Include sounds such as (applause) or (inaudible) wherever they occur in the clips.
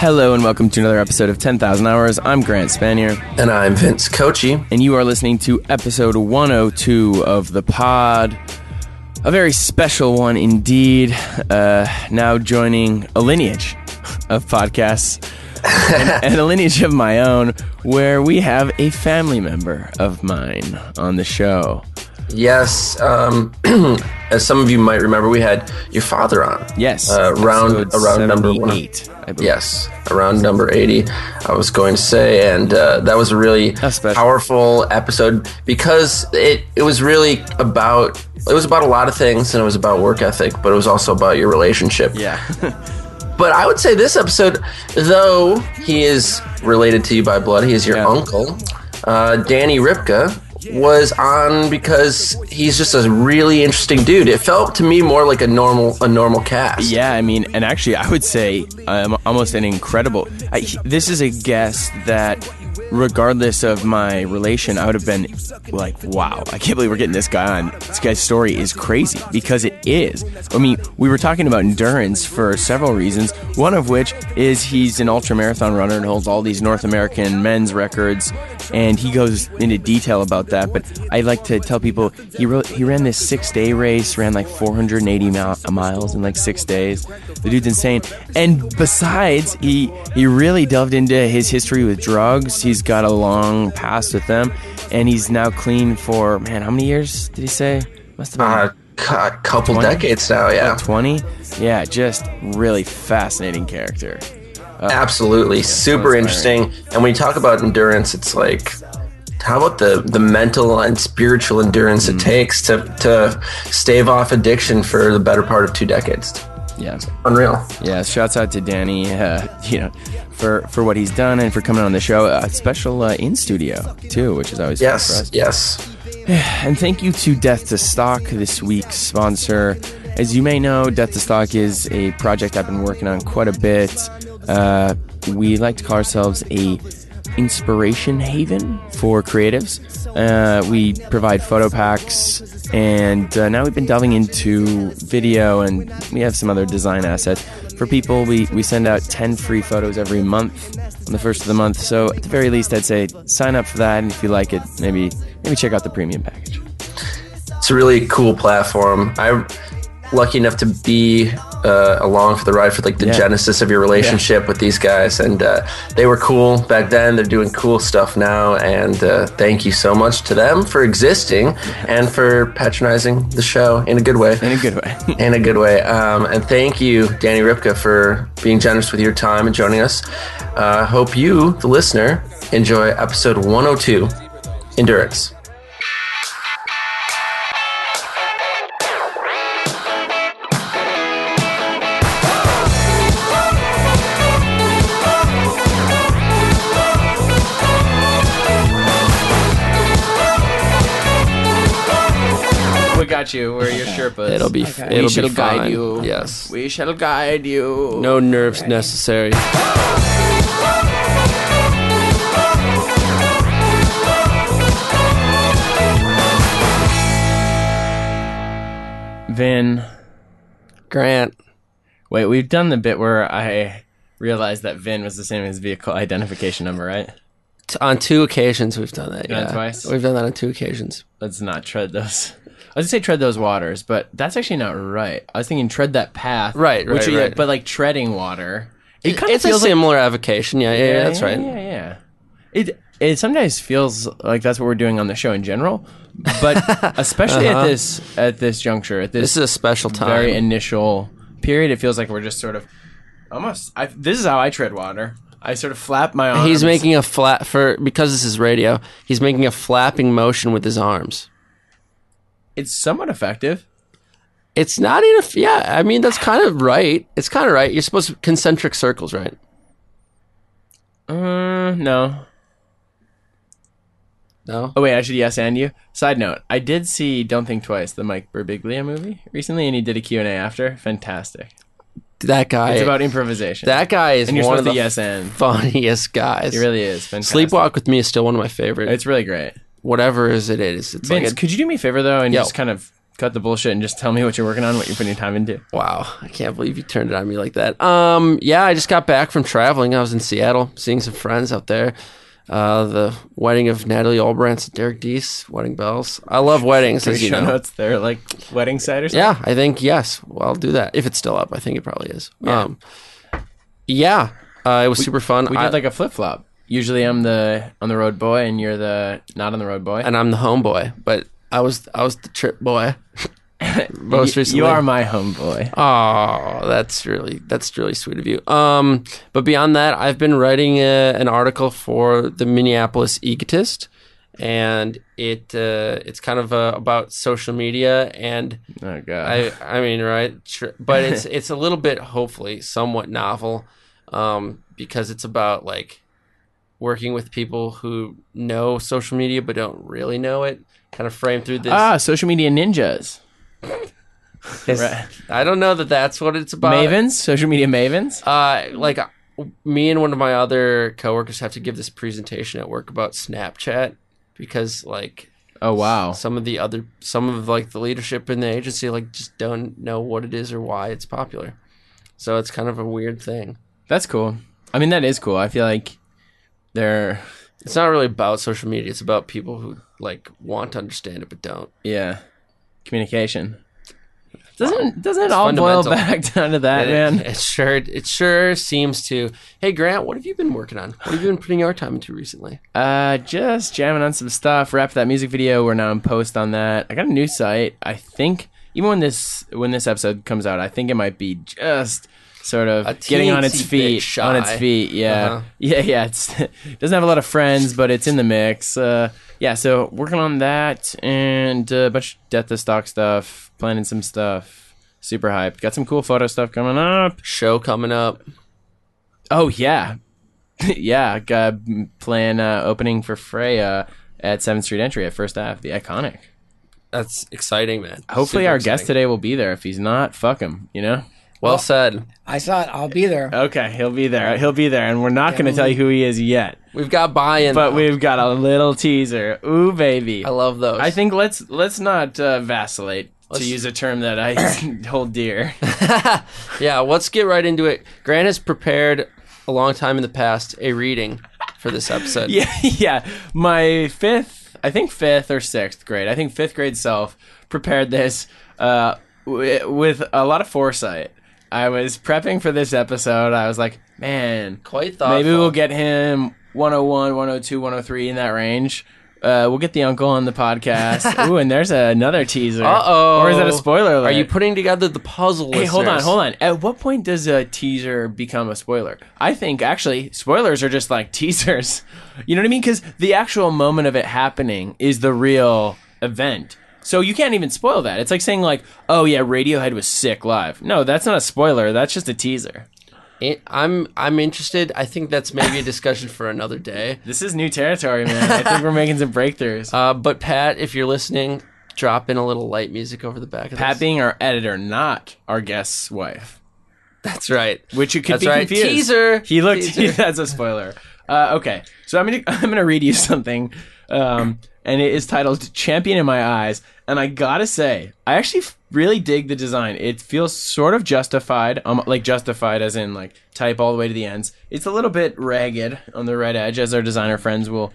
Hello and welcome to another episode of 10,000 Hours. I'm Grant Spanier, And I'm Vince Cochi. and you are listening to episode 102 of the pod. A very special one indeed. Uh, now joining a lineage of podcasts (laughs) and, and a lineage of my own where we have a family member of mine on the show. Yes, um, (clears throat) as some of you might remember, we had your father on. Yes. Uh, round around number one. 78, I believe. Yes, around number 80, I was going to say. And uh, that was a really powerful episode because it, it was really about. It was about a lot of things, and it was about work ethic, but it was also about your relationship. Yeah. (laughs) But I would say this episode, though he is related to you by blood, he is your Yeah. uncle. Uh, Danny Ripka was on because he's just a really interesting dude. It felt to me more like a normal a normal cast. Yeah, I mean, and actually, I would say um, almost an incredible. I, this is a guest that, regardless of my relation, I would have been like, "Wow, I can't believe we're getting this guy on." This guy's story is crazy because it is. I mean, we were talking about endurance for several reasons. One of which is he's an ultra marathon runner and holds all these North American men's records, and he goes into detail about that. But I like to tell people he wrote, he ran this six day race, ran like 480 mil- miles in like six days. The dude's insane. And besides, he he really delved into his history with drugs. He's got a long past with them, and he's now clean for man. How many years did he say? Must have been Uh, a couple 20? decades now, yeah. 20. Yeah, just really fascinating character. Absolutely. Super inspiring. interesting. And when you talk about endurance, it's like how about the, the mental and spiritual endurance Mm. it takes to, to stave off addiction for the better part of two decades? Yeah. Unreal. Yeah, shouts out to Danny, uh, (laughs) you know, for for what he's done and for coming on the show. A special uh, in studio too, which is always Yes, yes. (sighs) And thank you to Death to Stock, this week's sponsor. As you may know, Death to Stock is a project I've been working on quite a bit. Uh, we like to call ourselves a inspiration haven for creatives. Uh, we provide photo packs, and uh, now we've been delving into video, and we have some other design assets. For people, we, we send out 10 free photos every month on the first of the month. So, at the very least, I'd say sign up for that, and if you like it, maybe maybe check out the premium package. It's a really cool platform. I'm lucky enough to be uh, along for the ride for like the Yeah. genesis of your relationship with these guys, and uh, they were cool back then. They're doing cool stuff now, and uh, thank you so much to them for existing and for patronizing the show in a good way. In a good way. (laughs) in a good way. Um, and thank you, Danny Ripka, for being generous with your time and joining us. Uh, hope you, the listener, enjoy episode 102 Endurance. Got you. We're your Sherpas. It'll be we it'll shall be guide fine. you. Yes. We shall guide you. No nerves necessary. Vin. Grant. Wait, we've done the bit where I realized that Vin was the same as vehicle identification number, right? On two occasions we've done that. Done Yeah, twice? We've done that on two occasions. Let's not tread those. I was gonna say tread those waters, but that's actually not right. I was thinking tread that path, Right, Which, right, yeah, right. but like treading water, it kind of It's a feels like similar avocation. Yeah, yeah, yeah, that's right. Yeah, yeah. It it sometimes feels like that's what we're doing on the show in general, but (laughs) especially at this at this juncture, at this, Uh-huh. This is a special time. very initial period, it feels like we're just sort of almost. I, this is how I tread water. I sort of flap my arms. He's making a flat for because this is radio. He's making a flapping motion with his arms. It's somewhat effective. It's not even. A, yeah, I mean that's kind of right. It's kind of right. You're supposed to concentric circles, right? Uh, no. No. Oh wait, I should yes and you. Side note: I did see "Don't Think Twice," the Mike Birbiglia movie recently, and he did a Q and A after. Fantastic. That guy. It's about improvisation. that guy is one of the yes and. funniest guys. It really is. Fantastic. Sleepwalk with Me is still one of my favorite. It's really great. Whatever is it is. It's Vince, like a, could you do me a favor though, and Yo. just kind of cut the bullshit and just tell me what you're working on, what you're putting your time into. Wow, I can't believe you turned it on me like that. Um, yeah, I just got back from traveling. I was in Seattle, seeing some friends out there. Uh, the wedding of Natalie Albrantz and Derek Deese, wedding bells. I love weddings, as you show know. notes there, like wedding site or something. Yeah, I think yes. Well, I'll do that if it's still up. I think it probably is. Um, yeah, uh, it was super fun. We I- did like a flip flop. Usually I'm the on the road boy and you're the not on the road boy. and I'm the homeboy, but I was I was the trip boy. (laughs) Most recently, You are my homeboy. Oh, that's really that's really sweet of you. Um, but beyond that, I've been writing a, an article for the Minneapolis Egotist, and it uh, it's kind of uh, about social media, and Oh god. I I mean right, but it's (laughs) it's a little bit hopefully somewhat novel, um, because it's about like working with people who know social media but don't really know it, kind of framed through this. ah, social media ninjas. right. I don't know that that's what it's about. Mavens, social media mavens. Uh, like uh, me and one of my other coworkers have to give this presentation at work about Snapchat because like Oh wow. some of the other some of like the leadership in the agency like just don't know what it is or why it's popular. So it's kind of a weird thing. That's cool. I mean that is cool. I feel like they're It's not really about social media. It's about people who like want to understand it but don't. yeah. Communication. Doesn't doesn't it all boil back (laughs) down to that, It, man? it sure it sure seems to. Hey Grant, what have you been working on? What have you been putting your time into recently? Uh, just jamming on some stuff. Wrapped that music video. We're now in post on that. I got a new site. I think even when this when this episode comes out, I think it might be just sort of getting on its feet. On its feet. Yeah, Uh-huh. yeah, yeah. It (laughs) doesn't have a lot of friends, but it's in the mix. Uh, yeah. So working on that and a bunch of death to stock stuff. Planning some stuff. Super hyped. Got some cool photo stuff coming up. Show coming up. Oh yeah, (laughs) yeah. Got plan uh, opening for Freya at Seventh Street Entry at First Ave, the iconic. That's exciting, man. Hopefully, Super our guest today will be there. If he's not, fuck him. You know. Well said. I saw it. I'll be there. Okay, he'll be there. He'll be there, and we're not going to tell you who he is yet. We've got buy-in, But now. we've got a little teaser. Ooh, baby. I love those. I think let's let's not uh, vacillate. Let's- to use a term that I (laughs) hold dear. (laughs) yeah, let's get right into it. Grant has prepared a long time in the past a reading for this episode. (laughs) Yeah, yeah. My fifth, I think fifth or sixth grade, I think fifth grade self prepared this uh, w- with a lot of foresight. I was prepping for this episode. I was like, man, Quite thoughtful. maybe we'll get him 101, 102, 103 in that range. Uh, we'll get the uncle on the podcast. (laughs) Ooh, and there's another teaser. Uh-oh. Or is that a spoiler alert? Are you putting together the puzzle? Hey, hold on, hold on. At what point does a teaser become a spoiler? I think actually spoilers are just like (laughs) teasers. You know what I mean? Because the actual moment of it happening is the real event. So you can't even spoil that. It's like saying like, "Oh yeah, Radiohead was sick live." No, that's not a spoiler. That's just a teaser. It- I'm I'm interested. I think that's maybe a discussion for another day. (laughs) This is new territory, man. I think we're making some breakthroughs. (laughs) Uh, but Pat, if you're listening, drop in a little light music over the back of Pat this. being our editor, not our guest's wife. That's right. which you could That's be right. confused. Teaser. He looked. (laughs) Teaser. that's a spoiler. Uh, okay, so I'm gonna I'm gonna read you something, um, and it is titled "Champion in My Eyes." And I gotta say, I actually really dig the design. It feels sort of justified, um, like justified as in like type all the way to the ends. It's a little bit ragged on the red edge, as our designer friends will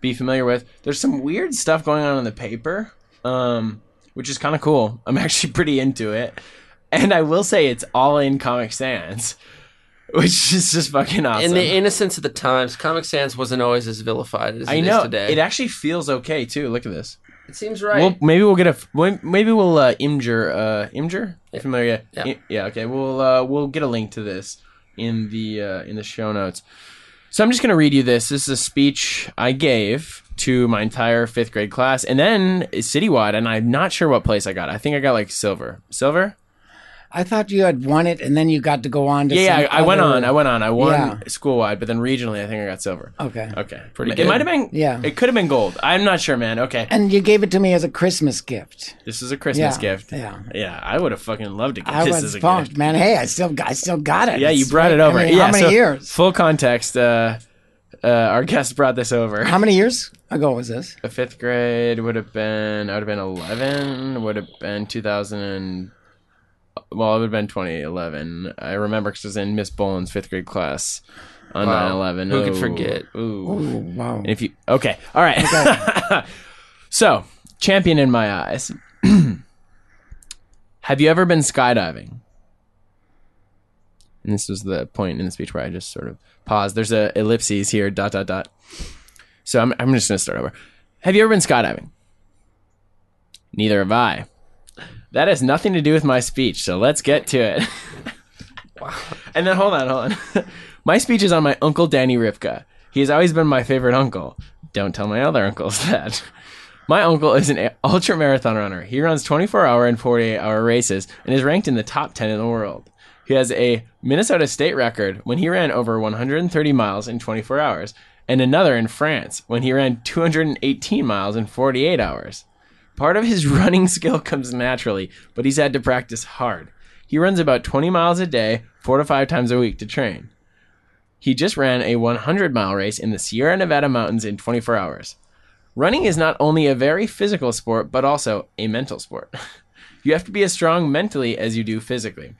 be familiar with. There's some weird stuff going on on the paper, um, which is kind of cool. I'm (laughs) actually pretty into it. And I will say it's all in Comic Sans, (laughs) which is just fucking awesome. In the innocence of the times, Comic Sans wasn't always as vilified as it I is know today. it actually feels okay too. Look at this. It seems right. We'll, maybe we'll get a maybe we'll uh, Imgur uh, Imgur Yeah. familiar Yeah. yeah yeah okay we'll uh, we'll get a link to this in the uh, in the show notes. So I'm just gonna read you this. This is a speech I gave to my entire fifth grade class, and then citywide. And I'm not sure what place I got. I think I got like silver. Silver. I thought you had won it, and then you got to go on to. Yeah, some yeah. I, I went on. I went on. I won Yeah. school wide, but then regionally, I think I got silver. Okay. Okay, Pretty It good. might have been. Yeah. It could have been gold. I'm not sure, man. Okay, And you gave it to me as a Christmas gift. this is a Christmas Yeah, gift. yeah. yeah. I would have fucking loved to get I this was as a pumped, gift. man. Hey, I still, got, I still got it. Yeah, you brought it over. I mean, yeah, how many so years? Full context. Uh, uh, our guest brought this over. How many years? ago was this? A fifth grade would have been. I would have been eleven. Would have been two thousand and. Well, it would have been 2011. I remember because it was in Miss Boland's fifth grade class on Wow. 9/11. Who could Oh, forget? Ooh. Oh, wow. And if you okay, all right. (laughs) so, champion in my eyes. (clears throat) Have you ever been skydiving? And this was the point in the speech where I just sort of paused. There's a ellipses here. Dot dot dot. So I'm I'm just gonna start over. Have you ever been skydiving? Neither have I. That has nothing to do with my speech, so let's get to it. (laughs) (laughs) And then hold on, hold on. (laughs) my speech is on my uncle Danny Ripka. He has always been my favorite uncle. Don't tell my other uncles that. My uncle is an ultra marathon runner. He runs 24 hour and 48 hour races and is ranked in the top 10 in the world. He has a Minnesota state record when he ran over 130 miles in 24 hours, and another in France when he ran 218 miles in 48 hours. Part of his (laughs) running skill comes naturally, but he's had to practice hard. He runs about 20 miles a day, four to five times a week to train. He just ran a 100 mile race in the Sierra Nevada mountains in 24 hours. Running is not only a very physical sport, but also a mental sport. (laughs) you have to be as strong mentally as you do physically.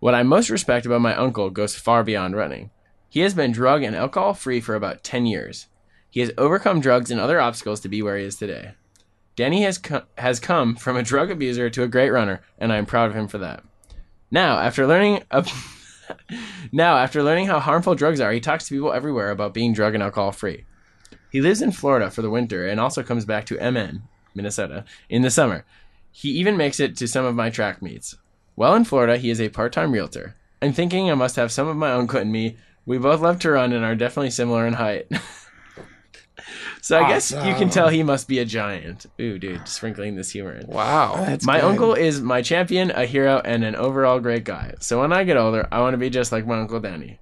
What I most respect about my uncle goes far beyond running. He has been drug and alcohol free for about 10 years. He has overcome drugs and other obstacles to be where he is today. Danny has, co- has come from a drug abuser to a great runner, and I am proud of him for that. Now, after learning (laughs) now after learning how harmful drugs are, he talks to people everywhere about being drug and alcohol free. He lives in Florida for the winter and also comes back to MN, Minnesota, in the summer. He even makes it to some of my track meets. While in Florida, he is a part-time realtor. I'm thinking I must have some of my uncle in me. We both love to run and are definitely similar in height. (laughs) so I ah, guess you can tell he must be a giant. Ooh, dude, sprinkling this humor in. Wow. That's My good. uncle is my champion, a hero, and an overall great guy. So when I get older, I want to be just like my uncle Danny,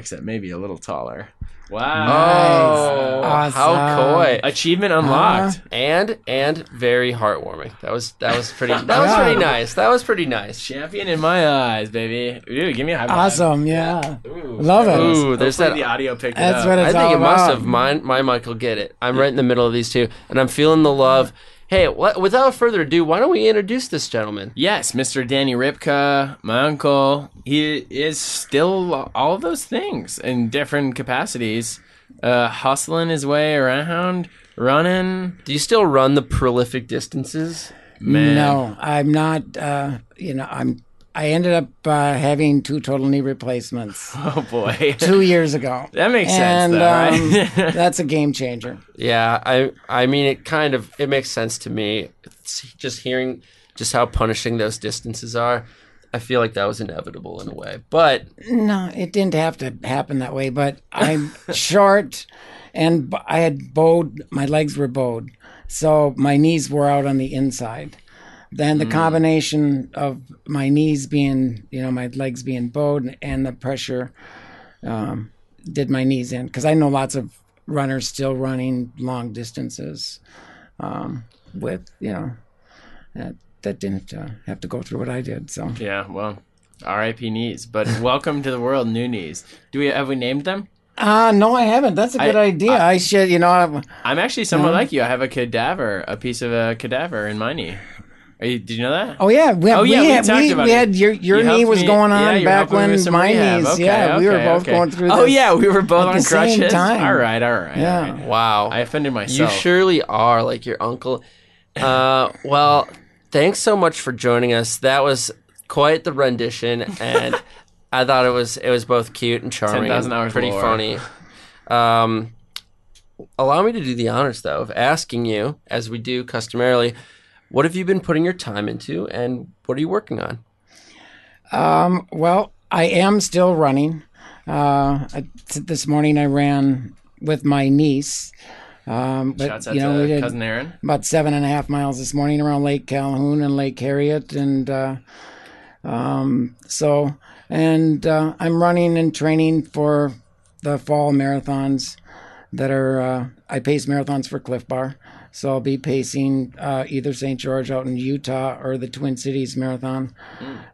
except maybe a little taller. Wow! Oh, Nice. how Awesome. coy. Achievement unlocked. and and very heartwarming. That was that was pretty that was pretty nice. That was pretty nice. Champion in my eyes, baby. Ooh, give me a high five. Awesome. Yeah. Ooh, Love it. Ooh, there's Hopefully that- the audio picked That's it up. what I think all it must about. have. Mine, my Michael get it. I'm right in the middle of these two, and I'm feeling the love. Hey, wh- without further ado, why don't we introduce this gentleman? Yes, Mr. Danny Ripka, my uncle. He is still all of those things in different capacities. Uh, hustling his way around, running. Do you still run the prolific distances? Man. No, I'm not. Uh, you know, I'm. I ended up uh, having two total knee replacements (laughs) Oh boy. (laughs) two years ago. That makes sense, and, though, right? um, (laughs) that's a game changer. Yeah, I I mean it kind of it makes sense to me. It's just hearing just how punishing those distances are. I feel like that was inevitable in a way. But No, it didn't have to happen that way. But I'm short, and I had bowed. My legs were bowed, so my knees were out on the inside. Then the combination of my knees being, you know, my legs being bowed, and the pressure um, did my knees in. Because I know lots of runners still running long distances um, with, you know, that that didn't uh, have to go through what I did. So. yeah, well, R.I.P. knees. But (laughs) welcome to the world, new knees. Do we have we named them? Uh, no, I haven't. That's a good I- idea. I, should, you know, I, I'm actually somewhat like you. I have a cadaver, a piece of a cadaver in my knee. Are you, did you know that? oh yeah, we, Oh, yeah, we, we had, we, about we had your your You knee was me- going on you were back when my rehab. knees. Okay, yeah, we were both okay. going through. Oh yeah, we were both at on the same crutches. time. All right, all right. Yeah. all right. wow, I offended myself. you surely are like your uncle. Uh, (laughs) well, thanks so much for joining us. That was quite the rendition, and (laughs) I thought it was it was both cute and charming, 10,000 and pretty lore. funny. Um, allow me to do the honors though of asking you, as we do customarily, what have you been putting your time into, and what are you working on? Um, well, I am still running. Uh, I, t- this morning I ran with my niece. Um, but Shouts out you know, to we did cousin Aaron. about seven and a half miles this morning around Lake Calhoun and Lake Harriet, and uh, um, so and uh, I'm running and training for the fall marathons that are uh, I pace marathons for Clif Bar. So I'll be pacing uh, either St. George out in Utah or the Twin Cities Marathon,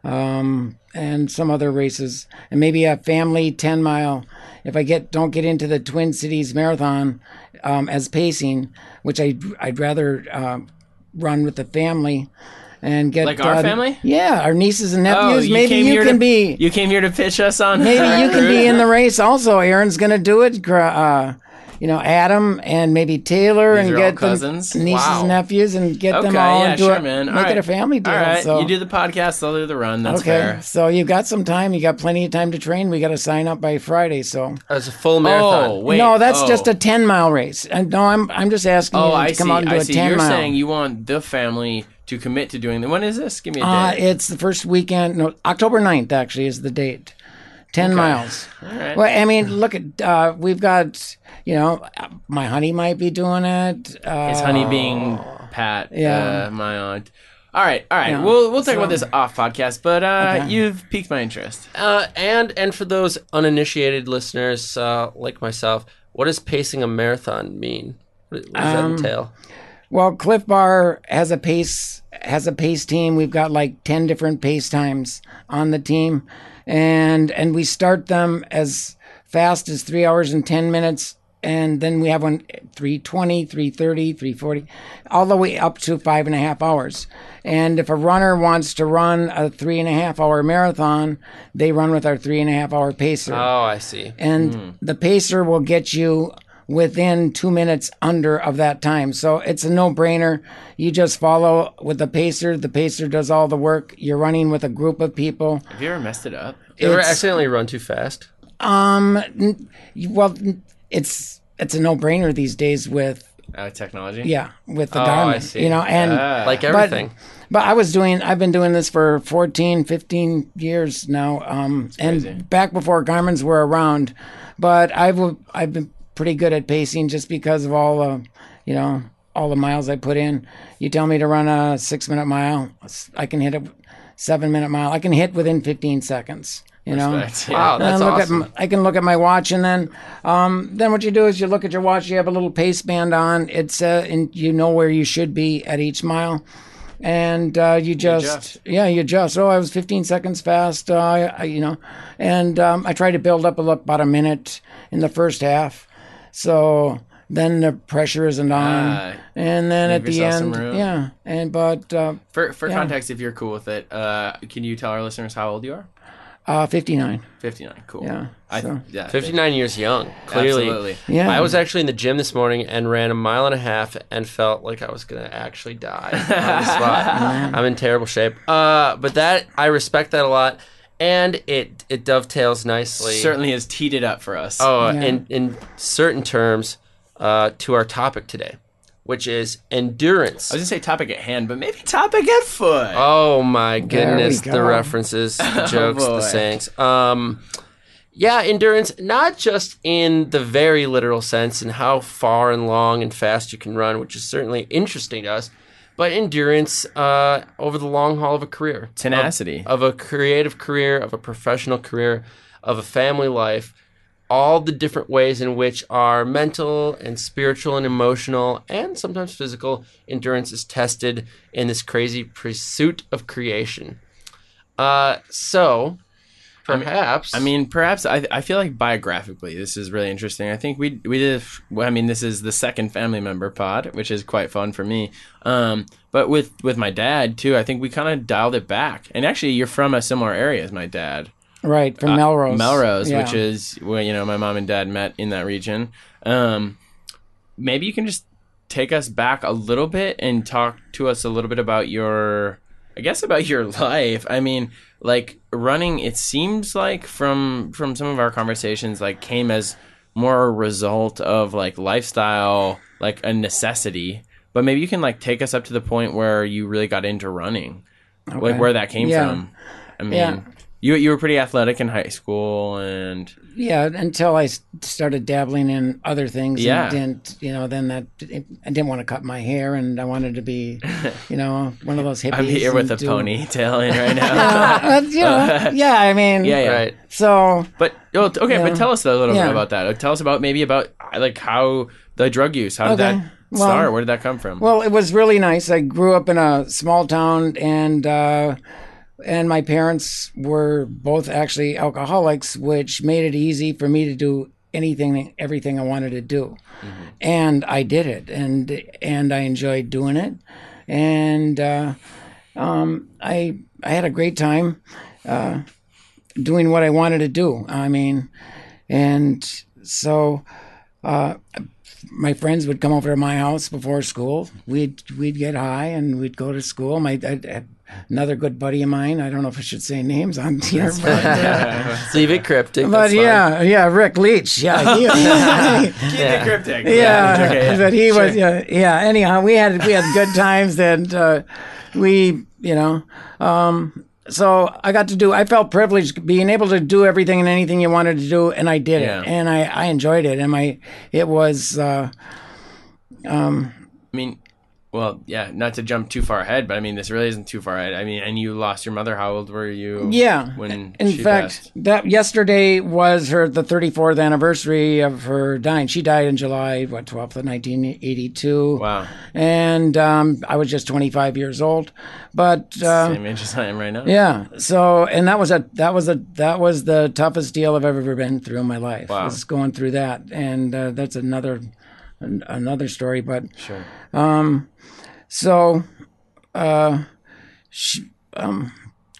um, and some other races, and maybe a family ten mile. If I get don't get into the Twin Cities Marathon um, as pacing, which I I'd rather uh, run with the family. And get Like our uh, family? yeah, our nieces and nephews. Oh, nephews. you maybe came you here can to, be You came here to pitch us on. Maybe you (laughs) can be in the race also. Aaron's going to do it. Uh, you know, Adam and maybe Taylor These and get cousins? the nieces Wow. and nephews and get Okay, them all yeah, do sure, it. man. All Make right. it a family deal. All right, So. you do the podcast, I'll do the run. That's Okay, fair. so you've got some time. You got plenty of time to train. We got to sign up by Friday. So It's a full marathon. Oh, wait. no, that's oh. just a ten mile race. And no, I'm I'm just asking Oh, you to I come see. out and do I a see. ten You're mile. saying you want the family to commit to doing the. When is this? Give me a uh, date. it's the first weekend. No, October 9th actually is the date. Ten miles. All right. Well, I mean, look at uh, we've got you know, my honey might be doing it. Uh, His honey being Pat, Yeah. uh, my aunt. All right, all right. Yeah. We'll we'll talk So- about this off podcast, but uh, Okay. you've piqued my interest. Uh, and and for those uninitiated listeners uh, like myself, what does pacing a marathon mean? What, what does Um, that entail? Well, Clif Bar has a pace has a pace team. We've got like ten different pace times on the team, and and we start them as fast as three hours and ten minutes, and then we have one 320, 330, 340, all the way up to five and a half hours. And if a runner wants to run a three and a half hour marathon, they run with our three and a half hour pacer Oh, I see. and hmm. the pacer will get you within two minutes under of that time. So it's a no brainer. You just follow with the pacer. The pacer does all the work. You're running with a group of people. Have you ever messed it up? You ever accidentally run too fast? Um, n- well, n- it's it's a no brainer these days with Uh, technology. yeah with the Oh, I Garmin. see. You know, and Ah. Like but- everything. But I was doing, I've been doing this for 14, 15 years now. Um, and back before Garmin's were around. But I've, I've been pretty good at pacing just because of all the, you know, all the miles I put in. You tell me to run a six minute mile, I can hit a seven minute mile. I can hit within 15 seconds, you know? Yeah. (laughs) wow, that's awesome. At, I can look at my watch, and then, um, then what you do is you look at your watch. You have a little pace band on. It's uh, and you know where you should be at each mile, and uh, you just adjust. yeah, you adjust. Oh, I was 15 seconds fast. Uh, I, you know, and um, I try to build up a, about a minute in the first half, so then the pressure isn't on, Ah, and then at the end, yeah, and but uh, For for Yeah. context, if you're cool with it, uh, can you tell our listeners how old you are? uh, 59. Fifty nine. Cool. Yeah, I, so- yeah. 59 years young, clearly. Absolutely. Yeah, I was actually in the gym this morning and ran a mile and a half and felt like I was going to actually die on the spot. (laughs) I'm in terrible shape. Uh, but that, I respect that a lot. And it, it dovetails nicely. Certainly has teed it up for us. Oh, Yeah. in, in certain terms, uh, to our topic today, which is endurance. I was gonna say topic at hand, but maybe topic at foot. Oh my goodness, we the references, the (laughs) jokes, boy. the sayings. Um, yeah, endurance, not just in the very literal sense and how far and long and fast you can run, which is certainly interesting to us, but endurance uh, over the long haul of a career. Tenacity. Of, of a creative career, of a professional career, of a family life. All the different ways in which our mental and spiritual and emotional and sometimes physical endurance is tested in this crazy pursuit of creation. Uh, so, perhaps. I mean, perhaps I, I feel like biographically, this is really interesting. I think we we did. Well, I mean, this is the second family member pod, which is quite fun for me. Um, but with with my dad too, I think we kind of dialed it back. And actually, you're from a similar area as my dad, right from Melrose. Melrose, Yeah. which is where you know my mom and dad met in that region. Um, maybe you can just take us back a little bit and talk to us a little bit about your I guess about your (laughs) life. I mean, like running it seems like from from some of our conversations like came as more a result of like lifestyle, like a necessity. But maybe you can like take us up to the point where you really got into running. Like where that came Yeah. from. I mean, Yeah. You you were pretty athletic in high school and Yeah, until I started dabbling in other things. Yeah. And didn't, you know, then that I didn't want to cut my hair, and I wanted to be, (laughs) you know, one of those hippies. I'm here with a do- ponytail in right (laughs) now. Uh, you know, (laughs) yeah, I mean, yeah, yeah. right. So But oh, okay, Yeah. but tell us a little Yeah. bit about that. Tell us about maybe about like how the drug use. How did Okay. that start? Where did that come from? Well, it was really nice. I grew up in a small town, and uh, and my parents were both actually alcoholics, which made it easy for me to do anything, everything I wanted to do, and I did it, and and I enjoyed doing it, and uh, um, I I had a great time uh, doing what I wanted to do. I mean, and so uh, my friends would come over to my house before school. We'd we'd get high and we'd go to school. My I, I, another good buddy of mine. I don't know if I should say names on here, but, uh, (laughs) Leave it cryptic. but yeah, yeah, Rick Leach. Yeah, he, (laughs) Keep it cryptic. yeah, (laughs) Okay, yeah. but he was yeah, yeah. Anyhow, we had we had good times and uh, we you know. Um, so I got to do. I felt privileged being able to do everything and anything you wanted to do, and I did Yeah. it, and I, I enjoyed it, and my it was uh, I mean, well, yeah, not to jump too far ahead, but I mean, this really isn't too far ahead. I mean, and you lost your mother. How old were you? Yeah. When In she fact, passed? that yesterday was her the 34th anniversary of her dying. She died in July, what 12th of 1982. Wow. And um, I was just 25 years old, but uh, Same age as I am right now. yeah. So, and that was a that was a that was the toughest deal I've ever been through in my life. Wow. Was going through that, and uh, that's another an, another story. But Sure. so, uh, she, um,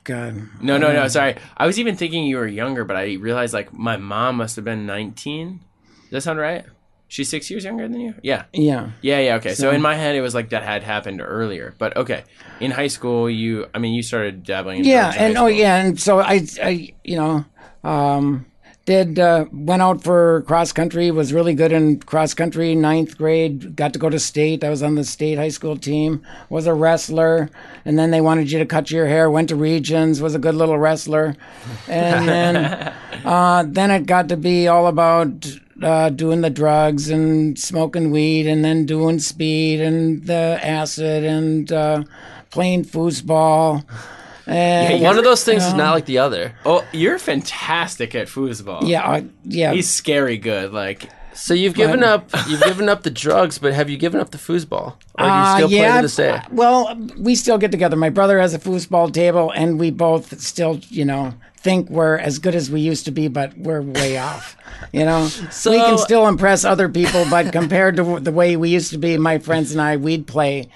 God. No, no, no. Sorry. I was even thinking you were younger, but I realized like my mom must have been 19. Does that sound right? She's six years younger than you? Yeah. Yeah. Yeah, yeah, okay. So, in my head, it was like that had happened earlier. But okay. In high school, you, I mean, you started dabbling in yeah and oh yeah and so i i you know um did uh, went out for cross country was really good in cross country ninth grade got to go to state. I was on the state high school team was a wrestler and then they wanted you to cut your hair went to regions was a good little wrestler. And then (laughs) uh, then it got to be all about uh, doing the drugs and smoking weed and then doing speed and the acid and uh, playing foosball and One of those things is not like the other. Oh, you're fantastic at foosball. Yeah, uh, yeah. He's scary good. Like, So you've given up you've given up the drugs, but have you given up the foosball? Or do you Uh, still play yeah, to this day? Well, we still get together. My brother has a foosball table, and we both still, you know, think we're as good as we used to be, but we're way (laughs) off. You know, So- we can still impress other people, but compared to the way we used to be, my friends and I, we'd play,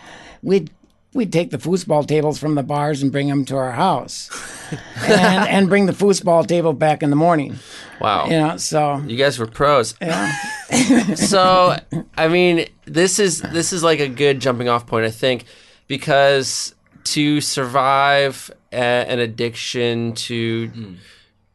we'd we'd take the foosball tables from the bars and bring them to our house, and (laughs) and bring the foosball table back in the morning. Wow. You know, so You guys were pros. yeah. (laughs) so (laughs) I mean, this is this is like a good jumping off point, I think, because to survive a, an addiction to hmm.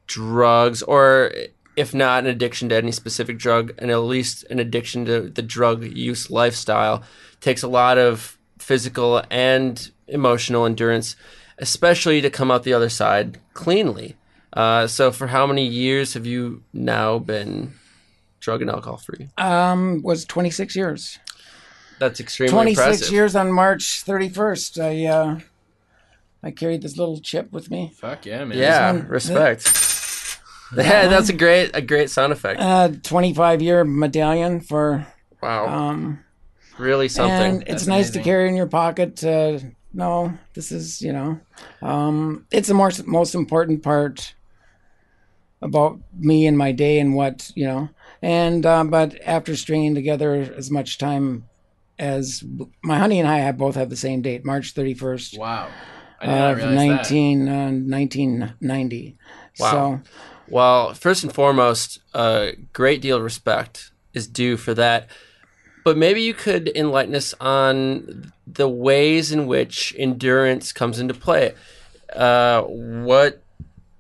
drugs, or if not an addiction to any specific drug, and at least an addiction to the drug use lifestyle, takes a lot of physical and emotional endurance, especially to come out the other side cleanly. Uh, so, for how many years have you now been drug and alcohol free? um, was twenty six years. That's extremely 26 impressive. years on March 31st. I uh, I carried this little chip with me. fuck yeah, man. Yeah, one- respect. (laughs) Yeah, that's a great a great sound effect. Uh, 25 year medallion for Wow, um, really something. and it's That's nice amazing. to carry in your pocket. Uh, no, this is you know, um, it's the most most important part about me and my day and what you know. And uh, but after stringing together as much time as my honey and I have both have the same date, March 31st. Wow. I did not of realize that. 19, uh, 1990. Wow. So, Well, first and foremost, a great deal of respect is due for that. But maybe you could enlighten us on the ways in which endurance comes into play. Uh, what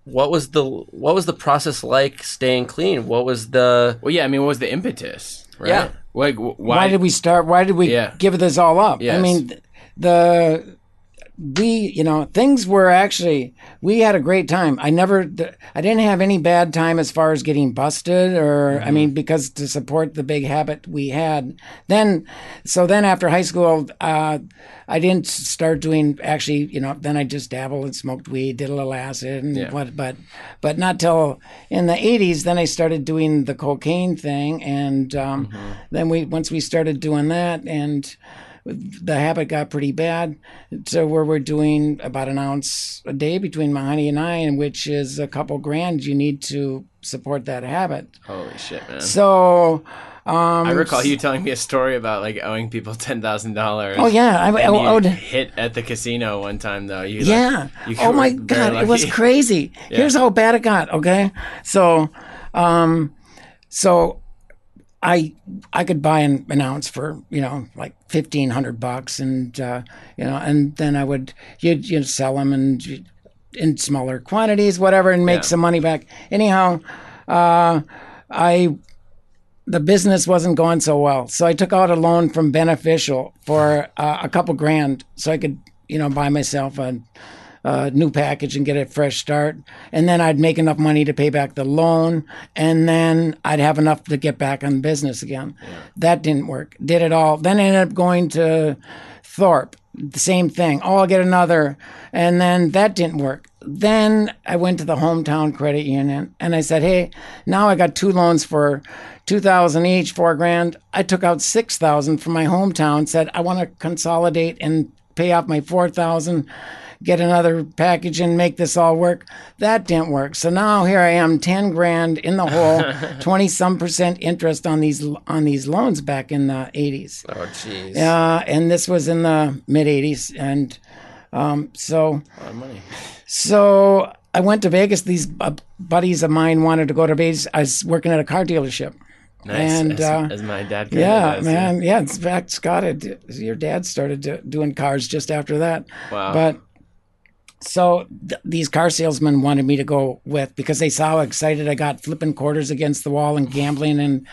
what was the what was the process like staying clean? What was the Well, yeah, I mean, what was the impetus? Right? Yeah. Like, wh- why, why, did we start? Why did we Yeah. give this all up? I mean, the we, you know, things were actually, we had a great time. I never, I didn't have any bad time as far as getting busted or, I mean, because to support the big habit we had. Then, so then after high school, uh, I didn't start doing actually, you know, then I just dabbled and smoked weed, did a little acid and Yeah. what, but, but not till in the 80s, then I started doing the cocaine thing. And um, then we, once we started doing that and, the habit got pretty bad to where we're doing about an ounce a day between my honey and I, and which is a couple grand you need to support that habit. Holy shit, man. So, um, I recall you telling me a story about like owing people ten thousand dollars. oh yeah, I, I, And I you would, hit at the casino one time though. You, like- yeah. you oh my god, it was lucky. (laughs) crazy. Here's how bad it got. Okay, so, um, so I I could buy an, an ounce for you know like fifteen hundred bucks, and uh, you know, and then I would you'd you'd sell them and in smaller quantities, whatever, and make Yeah. some money back. Anyhow, uh, I the business wasn't going so well, so I took out a loan from Beneficial for uh, a couple grand, so I could you know buy myself a uh, new package and get a fresh start. And then I'd make enough money to pay back the loan. And then I'd have enough to get back on business again. That didn't work. Did it all. Then I ended up going to Thorpe. The same thing. Oh, I'll get another. And then that didn't work. Then I went to the hometown credit union and I said, Hey, now I got two loans for 2000 each, four grand. I took out 6000 from my hometown, said, I want to consolidate and pay off my 4000 get another package and make this all work. That didn't work. So now here I am, ten grand in the hole, (laughs) twenty some percent interest on these on these loans back in the eighties. Oh, jeez. Uh, and this was in the mid eighties, and um, so A lot of money. so I went to Vegas. These uh, buddies of mine wanted to go to Vegas. I was working at a car dealership. Nice, And, as, uh, as my dad. Yeah, does, man. Yeah, in fact, Scott, had, your dad started do, doing cars just after that. Wow. But so th- these car salesmen wanted me to go with because they saw how excited I got flipping quarters against the wall and gambling, and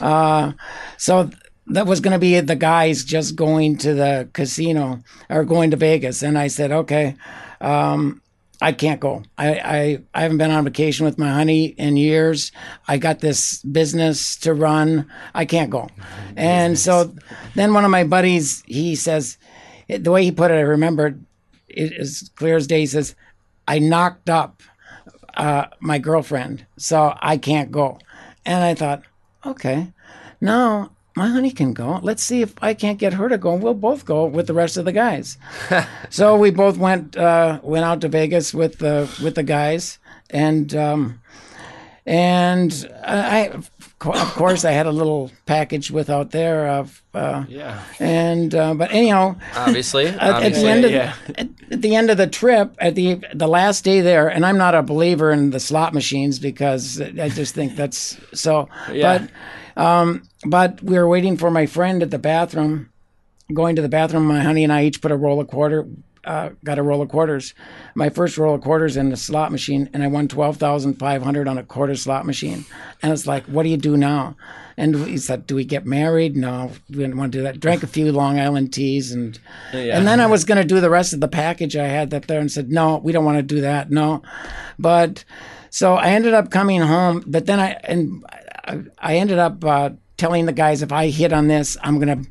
uh, so that was going to be the guys just going to the casino or going to Vegas, and I said, okay. Um, I can't go. I, I, I haven't been on vacation with my honey in years. I got this business to run. I can't go. And so then one of my buddies, he says, the way he put it, I remember it is clear as day. He says, I knocked up uh, my girlfriend, so I can't go. And I thought, okay, now my honey can go. Let's see if I can't get her to go. We'll both go with the rest of the guys. (laughs) so we both went uh, went out to Vegas with the with the guys, and um, and I, of course, I had a little package with out there of. Uh, Yeah. and uh, but anyhow, Obviously. (laughs) at, at the end of yeah. at, at the end of the trip, at the the last day there, and I'm not a believer in the slot machines because I just think that's so. Yeah. But um, but we were waiting for my friend at the bathroom, going to the bathroom. My honey and I each put a roll of quarter. Uh, got a roll of quarters, my first roll of quarters in the slot machine, and I won twelve thousand five hundred on a quarter slot machine. And it's like, what do you do now? And he said, "Do we get married? No, we didn't want to do that." Drank a few Long Island teas, and and then I was going to do the rest of the package I had up there, and said, "No, we don't want to do that. No," but so I ended up coming home. But then I and I, I ended up uh, telling the guys, if I hit on this, I'm going to.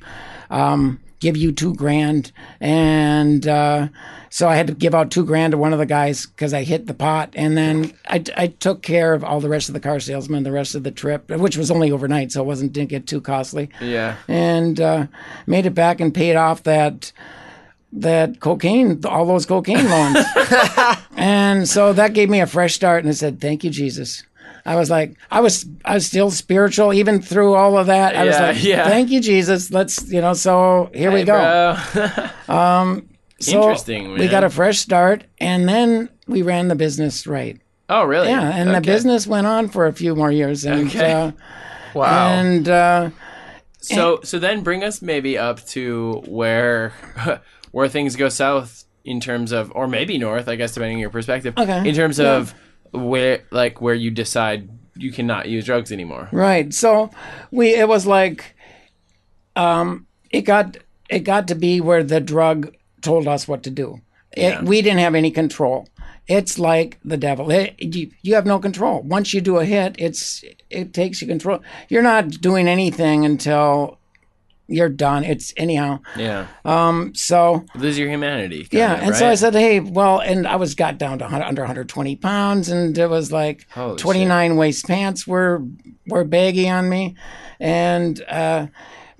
Um, give you two grand and uh, so i had to give out two grand to one of the guys because i hit the pot and then I, I took care of all the rest of the car salesmen the rest of the trip which was only overnight so it wasn't didn't get too costly Yeah. and uh, made it back and paid off that that cocaine, all those cocaine loans. (laughs) and so that gave me a fresh start. And I said, "Thank you, Jesus." I was like, I was, I was still spiritual even through all of that. I was like, yeah. "Thank you, Jesus." Let's, you know. So here we go. bro. (laughs) So Interesting, We got a fresh start, and then we ran the business right. oh, really? Yeah, and the business went on for a few more years. And, Okay. uh, Wow. and uh, So so then bring us maybe up to where (laughs) where things go south in terms of or maybe north, I guess depending on your perspective. Okay. In terms Yeah. of where like where you decide you cannot use drugs anymore. Right. So we it was like um it got it got to be where the drug told us what to do. It, we didn't have any control. It's like the devil. It, you, you have no control. Once you do a hit, it's it takes you control. You're not doing anything until you're done. It's anyhow. Yeah. Um. So Lose your humanity. yeah, of, and so I said, hey, well, and I was got down to 100, under 120 pounds, and it was like Holy 29 waist pants were were baggy on me, and uh,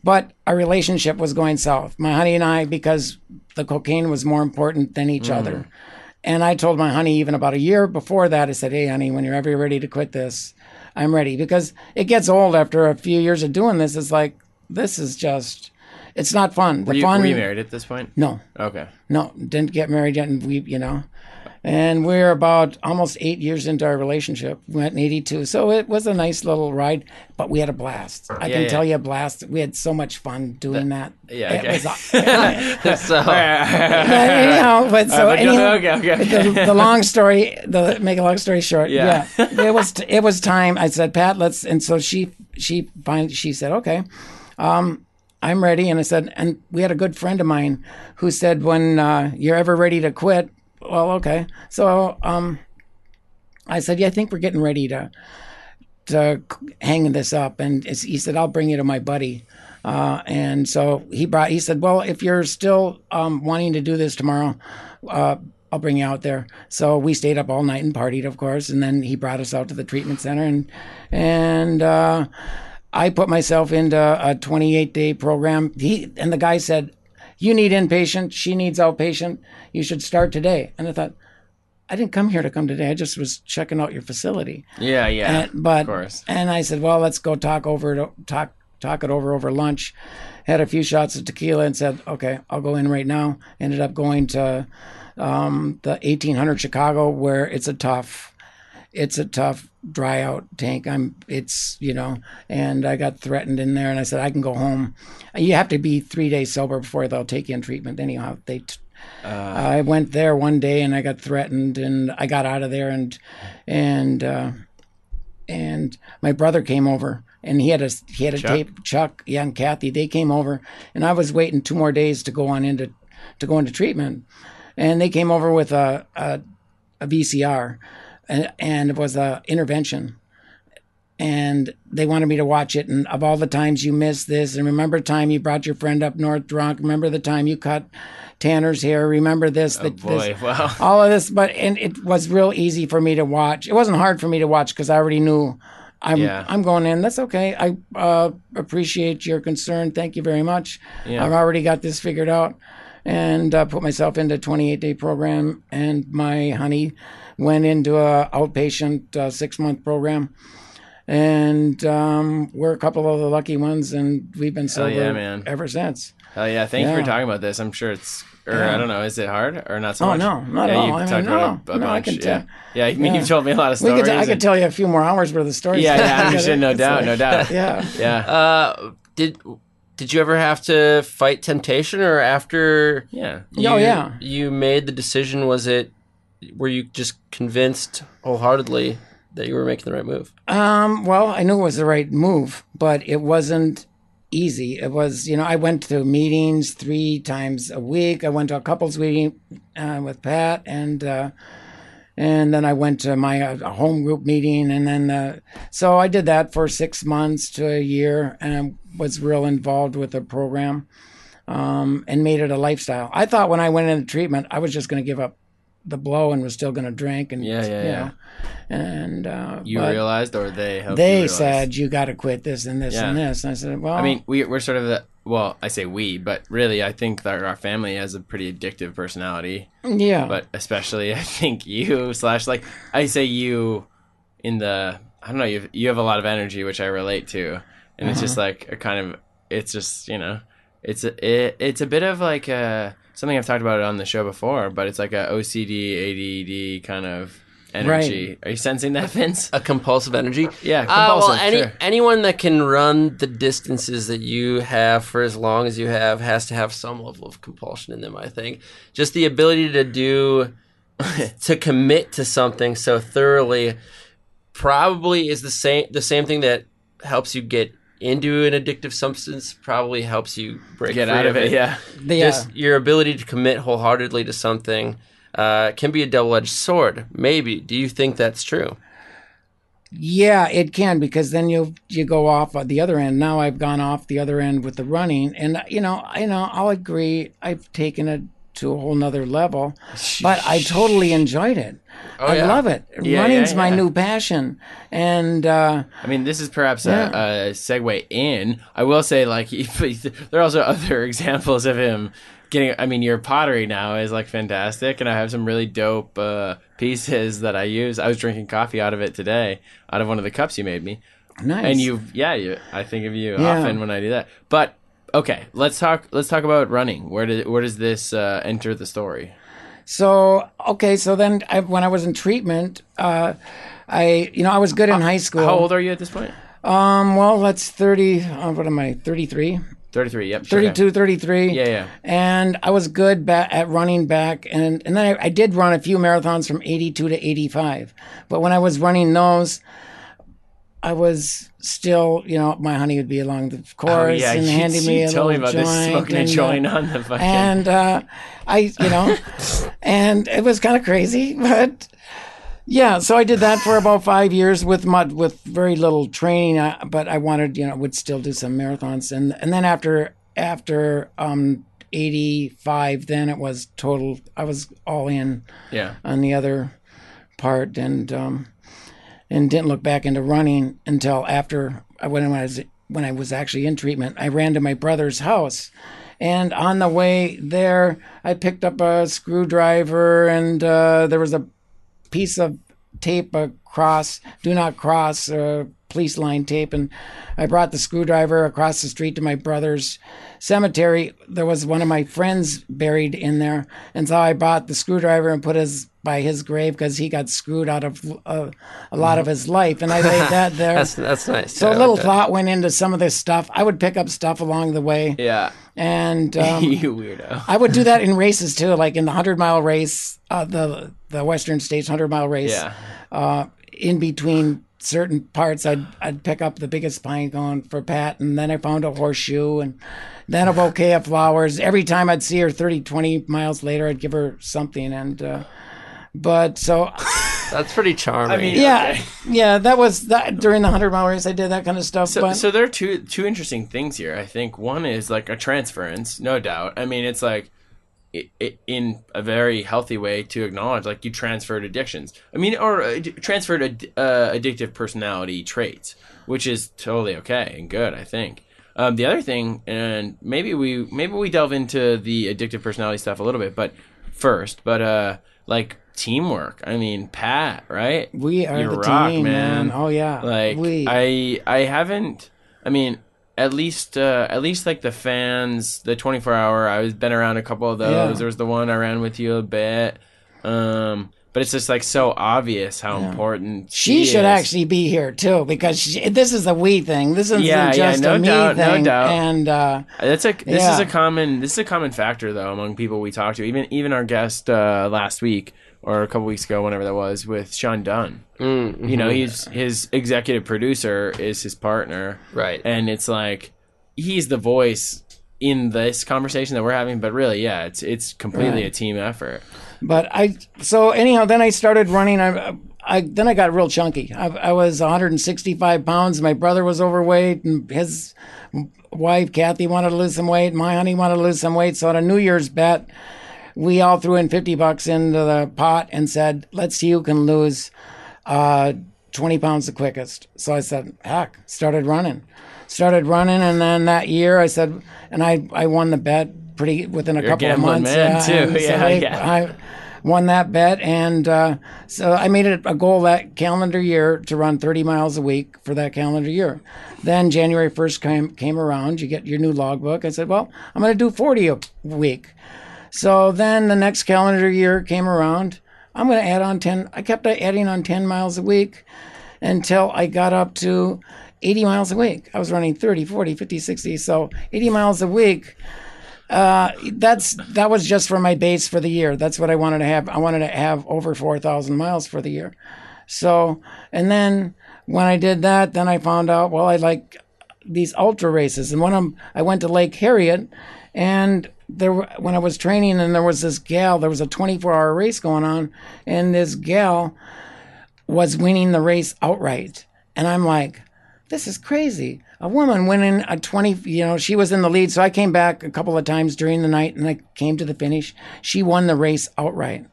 but our relationship was going south. My honey and I, because the cocaine was more important than each Mm. other, and I told my honey even about a year before that, I said, hey, honey, when you're ever ready to quit this, I'm ready because it gets old after a few years of doing this. It's like this is just. It's not fun. The Were you, fun. were you married at this point? No, Okay. no, didn't get married yet, and we, you know, and we're about almost eight years into our relationship. We met in '82, so it was a nice little ride, but we had a blast. I can yeah. tell you a blast. We had so much fun doing that. yeah, It okay. was, yeah. (laughs) So (laughs) anyhow, but so but anyhow, okay, okay, okay. The, the (laughs) long story, the make a long story short, Yeah. yeah, it was it was time. I said, Pat, let's, and so she she finally she said, okay. Um, I'm ready. And I said, and we had a good friend of mine who said, when uh, you're ever ready to quit, well, okay. So um, I said, yeah, I think we're getting ready to to hang this up. And he said, I'll bring you to my buddy. Uh, and so he brought, he said, well, if you're still um, wanting to do this tomorrow, uh, I'll bring you out there. So we stayed up all night and partied, of course. And then he brought us out to the treatment center and, and, uh, I put myself into a 28 day program. He and the guy said, "You need inpatient. She needs outpatient. You should start today." And I thought, I didn't come here to come today. I just was checking out your facility. Yeah, yeah. And, but course. and I said, well, let's go talk over it, talk talk it over over lunch. Had a few shots of tequila and said, okay, I'll go in right now. Ended up going to um, the 1800 Chicago, where it's a tough, it's a tough dry out tank. I'm, it's you know, and I got threatened in there, and I said I can go home. You have to be three days sober before they'll take you in treatment. Anyhow, they. I went there one day and I got threatened, and I got out of there, and and uh, and my brother came over, and he had a he had a Chuck? tape. Chuck, yeah, and Kathy, they came over, and I was waiting two more days to go on into to go into treatment, and they came over with a a, a VCR, and, and it was a intervention. And they wanted me to watch it. And of all the times you missed this, and remember the time you brought your friend up north drunk. Remember the time you cut Tanner's hair. Remember this. oh that boy, this, (laughs) wow. all of this, but and it was real easy for me to watch. It wasn't hard for me to watch because I already knew I'm Yeah. I'm going in. That's okay. I uh, appreciate your concern. Thank you very much. Yeah. I've already got this figured out, and uh, put myself into a 28 day program. And my honey went into a outpatient uh, six month program. And um, we're a couple of the lucky ones, and we've been sober yeah, man. ever since. Oh yeah, thank you for talking about this. I'm sure it's, or Yeah. I don't know, is it hard or not so much? Oh, much? no, not yeah, at all. I mean, talked about it no, a, a no, I can yeah. tell- yeah, I mean, yeah. you've (laughs) told me a lot of We stories. could, I could tell you a few more hours worth of stories. yeah, yeah, (laughs) I It's understand. No doubt, like- no doubt. (laughs) Yeah. Yeah, Uh, did did you ever have to fight temptation, or after yeah. you, Oh, yeah. you made the decision? Was it were you just convinced wholeheartedly that you were making the right move? Um, well, I knew it was the right move, but it wasn't easy. It was, you know, I went to meetings three times a week. I went to a couples meeting uh, with Pat, and uh, and then I went to my uh, home group meeting, and then uh, so I did that for six months to a year, and was real involved with the program, um, and made it a lifestyle. I thought when I went into treatment, I was just going to give up the blow and was still going to drink, and Yeah, yeah, you yeah. know, and uh, You realized, or they helped you they realize? said you got to quit this and this and this. And I said, well, I mean, we, we're sort of the. Well, I say we, but really, I think that our family has a pretty addictive personality. yeah, But especially, (laughs) I think you slash like I say you in the. I don't know. You have, you have a lot of energy, which I relate to, and it's just Uh-huh. like a kind of. It's just you know, it's a it, it's a bit of like a something I've talked about it on the show before, but it's like a OCD, ADD kind of energy. Are you sensing that, Vince? A compulsive energy. Yeah, Uh, well, compulsive, any sure. anyone that can run the distances that you have for as long as you have has to have some level of compulsion in them. I think just the ability to do (laughs) to commit to something so thoroughly probably is the same the same thing that helps you get into an addictive substance probably helps you break Get free out of it, yeah. The, Just uh, your ability to commit wholeheartedly to something uh, can be a double-edged sword. Maybe. Do you think that's true? Yeah, it can because then you you go off at the other end. Now I've gone off the other end with the running, and you know, you know, I'll agree. I've taken it to a whole nother level, (laughs) but I totally enjoyed it. I yeah. love it. Yeah, Running's yeah, my new passion, and uh, I mean, this is perhaps a, a segue in. I will say, like, (laughs) there are also other (laughs) examples of him getting. I mean, your pottery now is like fantastic, and I have some really dope uh, pieces that I use. I was drinking coffee out of it today, out of one of the cups you made me. nice. And you, yeah, you. I think of you often when I do that. But okay, let's talk. Let's talk about running. Where did where does this uh, enter the story? So okay, so then I, when I was in treatment, uh, I you know I was good in high school. How old are you at this point? Um, well, that's thirty. Uh, what am I? Thirty three. Thirty three. Yep. sure, 32, 33. Yeah, yeah. And I was good ba- at running back. And, and then I, I did run a few marathons from 82 to 85. But when I was running those, I was still, you know, my honey would be along the course Oh, yeah, and you- handing me a little me about joint. this smoking and, uh, joint on the fucking. and uh, I, you know, and it was kind of crazy, (laughs) but yeah. So I did that for about five years with mud, with very little training. uh, But I wanted, you know, would still do some marathons, and and then after after um eighty five, then it was total. I was all in yeah. on the other part, and um and didn't look back into running until after I when I was when I was actually in treatment. I ran to my brother's house, and on the way there, I picked up a screwdriver, and uh, there was a piece of tape across "Do not cross" uh, police line tape, and I brought the screwdriver across the street to my brother's cemetery. There was one of my friends buried in there, and so I brought the screwdriver and put his by his grave because he got screwed out of uh, a lot of his life, and I laid (laughs) that there. That's that's nice. so a like little that. thought went into some of this stuff. I would pick up stuff along the way, Yeah. and (laughs) um, you weirdo. I would do that in races too, like in the hundred mile race, uh, the the Western States hundred mile race. Yeah. Uh, in between certain parts, I'd I'd pick up the biggest pine cone for Pat, and then I found a horseshoe, and then a bouquet of flowers. Every time I'd see her 30, 20 miles later, I'd give her something, and. Uh, but so (laughs) That's pretty charming. I mean, yeah, Okay. yeah, that was that during the hundred mile race. I did that kind of stuff. So, but so there are two two interesting things here. I think one is like a transference, no doubt. I mean, it's like in a very healthy way to acknowledge like you transferred addictions. I mean, or uh, transferred ad- uh, addictive personality traits, which is totally okay and good. I think. Um, the other thing, and maybe we maybe we delve into the addictive personality stuff a little bit, but first, but uh, like teamwork. I mean, Pat, right? we are You the rock, team, man. man. Oh yeah, like we. i i haven't i mean at least uh at least like the fans the 24 hour i was been around a couple of those Yeah. there was the one i ran with you a bit um but it's just like so obvious how important She, she, should is. actually be here too because she, this is a we thing. This isn't Yeah, yeah, just no a me doubt, no thing. doubt. And uh, that's a this is a common this is a common factor though among people we talk to even even our guest uh last week or a couple weeks ago whenever that was with sean dunn Mm, you know he's his executive producer is his partner Right. and it's like he's the voice in this conversation that we're having but really yeah it's it's completely Right. a team effort but I so anyhow then I started running. I, I then I got real chunky. I, I was 165 pounds. My brother was overweight, and his wife Kathy wanted to lose some weight. My honey wanted to lose some weight. So on a New Year's bet, we all threw in 50 bucks into the pot and said, "Let's see who can lose." uh, 20 pounds the quickest. So I said, heck, started running. Started running, and then that year I said, and I, I won the bet pretty within a You're couple of months. man, uh, too. and so (laughs) Yeah, I, yeah. I won that bet, and uh, so I made it a goal that calendar year to run 30 miles a week for that calendar year. Then January 1st came, came around, you get your new logbook. I said, well, I'm going to do 40 a week. So then the next calendar year came around. I'm going to add on 10. I kept adding on 10 miles a week until I got up to 80 miles a week. I was running 30, 40, 50, 60. So 80 miles a week. Uh, that's that was just for my base for the year. That's what I wanted to have. I wanted to have over 4,000 miles for the year. So, and then when I did that, then I found out, well, I like these ultra races, and one of them I went to Lake Harriet, and there when I was training, and there was this gal. There was a 24 hour race going on, and this gal was winning the race outright, and I'm like, this is crazy. A woman winning a 20, you know, she was in the lead. So I came back a couple of times during the night and I came to the finish. She won the race outright.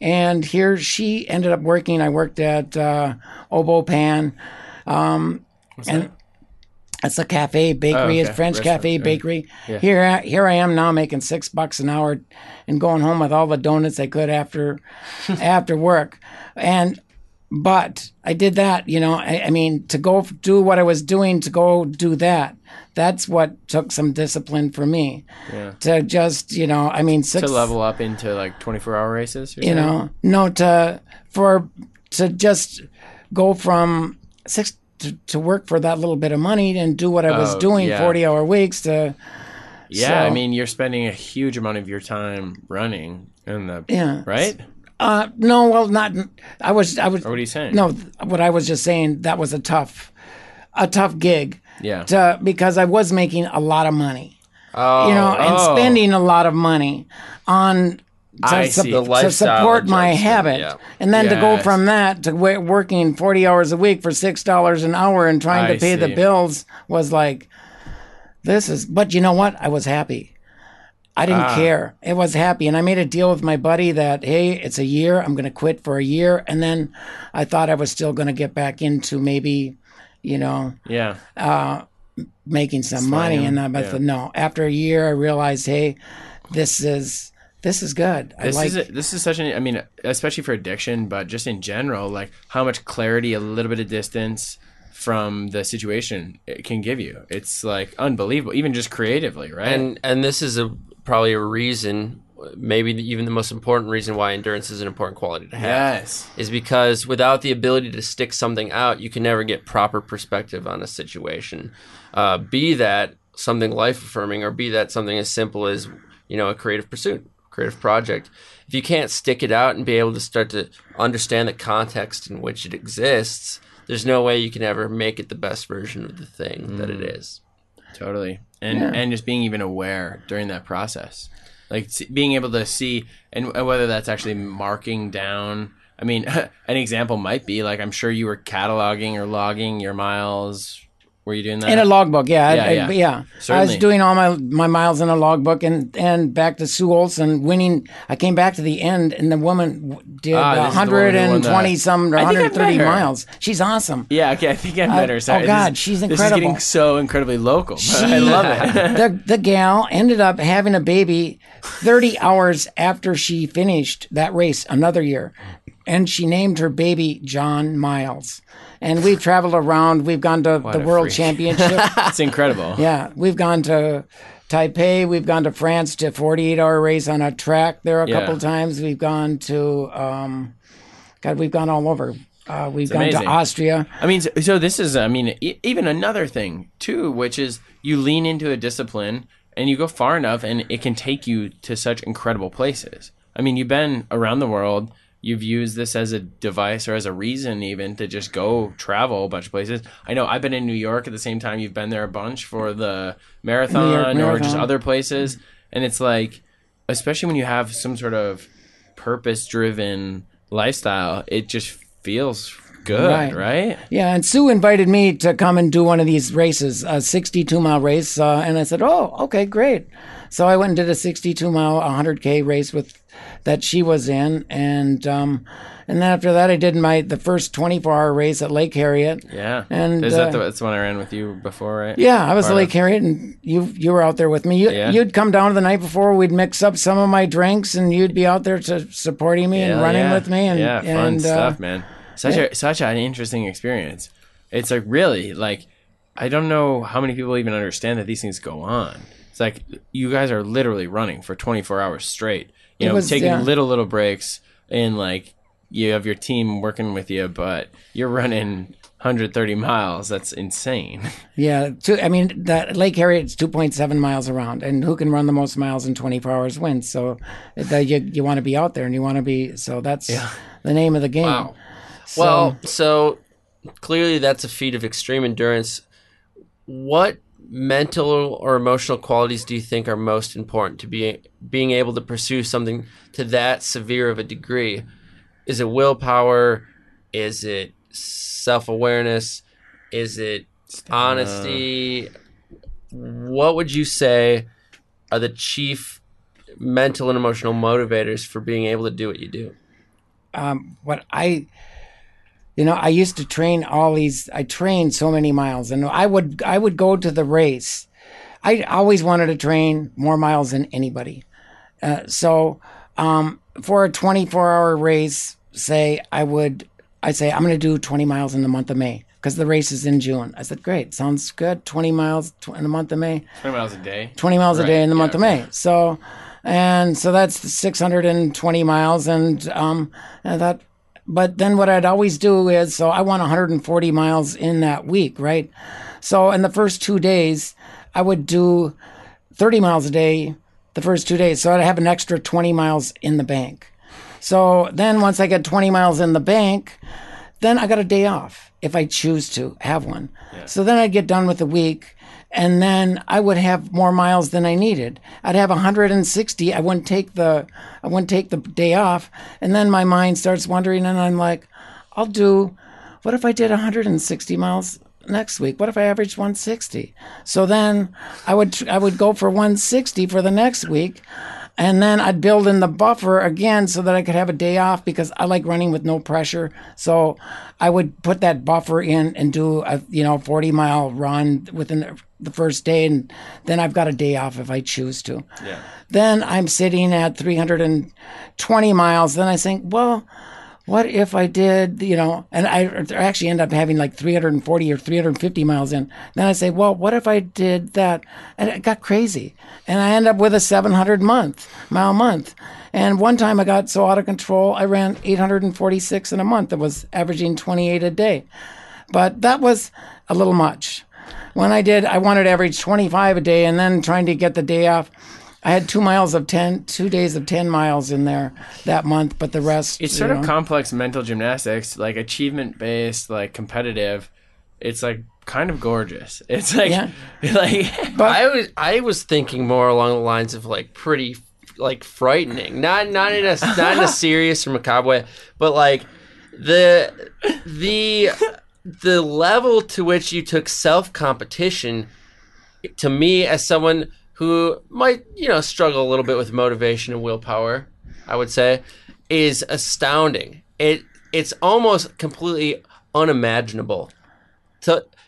And here she ended up working. I worked at uh, Au Bon Pain. Um, and it's a cafe bakery, Oh, it's okay. French Restaurant, cafe yeah. bakery. Here, I- here I am now making six bucks an hour, and going home with all the donuts I could after, (laughs) after work, and but I did that. You know, I, I mean, to go do what I was doing, to go do that. That's what took some discipline for me. Yeah. To just, you know, I mean, six To level up into like 24 hour races? you saying? know no to for to just go from six to, to work for that little bit of money and do what i was Oh, doing yeah. 40 hour weeks to Yeah, I mean, you're spending a huge amount of your time running in the Yeah. right. uh no well not i was i was Or what are you saying? no what i was just saying that was a tough a tough gig Yeah. to, because i was making a lot of money Oh, you know and oh. spending a lot of money on to, sup- see. To support my habit yeah. and then to go from that to w- working 40 hours a week for six dollars an hour and trying I to pay the bills was like this is but you know what i was happy i didn't Ah. care it was happy and i made a deal with my buddy that hey it's a year i'm going to quit for a year and then i thought i was still going to get back into maybe you know Yeah. Uh, making some money and I but yeah. no after a year I realized hey this is this is good I This like is a, this is such an I mean, especially for addiction, but just in general, like how much clarity a little bit of distance from the situation it can give you. It's like unbelievable, even just creatively, right? and and this is a probably a reason, maybe even the most important reason why endurance is an important quality to have. yes. is because without the ability to stick something out, you can never get proper perspective on a situation. Uh, be that something life affirming, or be that something as simple as you know a creative pursuit, creative project. If you can't stick it out and be able to start to understand the context in which it exists, there's no way you can ever make it the best version of the thing that it mm. is. Totally. And and just being even aware during that process. Like being able to see and and whether that's actually marking down I mean, (laughs) an example might be like I'm sure you were cataloging or logging your miles. Were you doing that? in a logbook yeah Yeah, I, yeah. I, yeah. I was doing all my my miles in a logbook and and back to Sue Olson winning I came back to the end and the woman did Ah, this is the woman who won the- 120 some or I think I've 130 miles she's awesome yeah, okay, I think I met her. Sorry, oh, God, this, she's This is getting so incredibly local. (laughs) She- I love it. (laughs) the the gal ended up having a baby 30 hours after she finished that race another year and she named her baby John Miles and we've traveled around we've gone to the a world freak. championship (laughs) it's incredible. yeah we've gone to Taipei we've gone to France to 48 hour race on a track there a Yeah. couple times we've gone to um god we've gone all over uh, we've gone amazing. to Austria I mean, so, so this is, I mean, e- even another thing too, which is you lean into a discipline and you go far enough, and it can take you to such incredible places. I mean, you've been around the world. You've used this as a device or as a reason, even to just go travel a bunch of places. I know I've been in New York at the same time. You've been there a bunch for the marathon, or just other places, and it's like, especially when you have some sort of purpose-driven lifestyle, it just feels good, Right. right? Yeah, and Sue invited me to come and do one of these races, a 62 mile race, uh, and I said, "Oh, okay, great." So I went and did a 62 mile, 100k race with that she was in, and um, and then after that, I did my the first 24 hour race at Lake Harriet. Yeah. And, is that uh, the, that's the one I ran with you before, right? Yeah, I was at Lake of- Harriet, and you you were out there with me. You, Yeah. You'd come down the night before. We'd mix up some of my drinks, and you'd be out there to supporting me and running yeah. with me. And yeah, fun and, uh, stuff, man. Such a such an interesting experience. It's like really like I don't know how many people even understand that these things go on. It's like you guys are literally running for 24 hours straight. You It know, was- taking yeah. little little breaks and like you have your team working with you, but you're running 130 miles. That's insane. (laughs) Yeah, two, I mean that Lake Harriet's two point seven miles around, and who can run the most miles in twenty four hours wins. So that you you want to be out there, and you want to be. So that's the name of the game. Wow. So, Well, so clearly that's a feat of extreme endurance. what mental or emotional qualities do you think are most important to be being able to pursue something to that severe of a degree? Is it willpower? Is it self-awareness? Is it honesty? What would you say are the chief mental and emotional motivators for being able to do what you do? um, what I, you know, I used to train all these. I trained so many miles, and I would I would go to the race. I always wanted to train more miles than anybody. Uh, so um, for a 24 hour race, say I would, I say I'm going to do 20 miles in the month of May because the race is in June. I said, great, sounds good. 20 miles tw- in the month of May. 20 miles a day. 20 miles a day in the month of May. So, and so that's 620 miles. And, um, and that, but then what I'd always do is, so I want 140 miles in that week, right? So in the first two days, I would do 30 miles a day the first two days. So I'd have an extra 20 miles in the bank. So then once I get 20 miles in the bank, then I got a day off if I choose to have one. So then I'd get done with the week and then I would have more miles than I needed. I'd have 160. I wouldn't take the I wouldn't take the day off and then my mind starts wandering and I'm like, I'll do what if I did 160 miles next week? What if I averaged 160? So then I would I would go for 160 for the next week and then I'd build in the buffer again so that I could have a day off because I like running with no pressure. So I would put that buffer in and do a you know 40 mile run within the first day, and then I've got a day off if I choose to. Yeah. Then I'm sitting at 320 miles. Then I think, well, what if I did, you know, and I actually end up having like 340 or 350 miles in. Then I say, well, what if I did that? And it got crazy. And I end up with a 700 month, mile month. And one time I got so out of control, I ran 846 in a month. It was averaging 28 a day. But that was a little much. When I did, I wanted to average 25 a day and then trying to get the day off. I had two miles of 10, two days of 10 miles in there that month, but the rest. It's sort know. of complex mental gymnastics, like achievement based, like competitive. It's like kind of gorgeous. (laughs) It's like, Yeah. (laughs) like But- I was I was thinking more along the lines of like pretty like frightening, not not in a not in a (laughs) serious or macabre way, but like the the the level to which you took self competition to me as someone who might you know struggle a little bit with motivation and willpower, I would say, is astounding. It it's almost completely unimaginable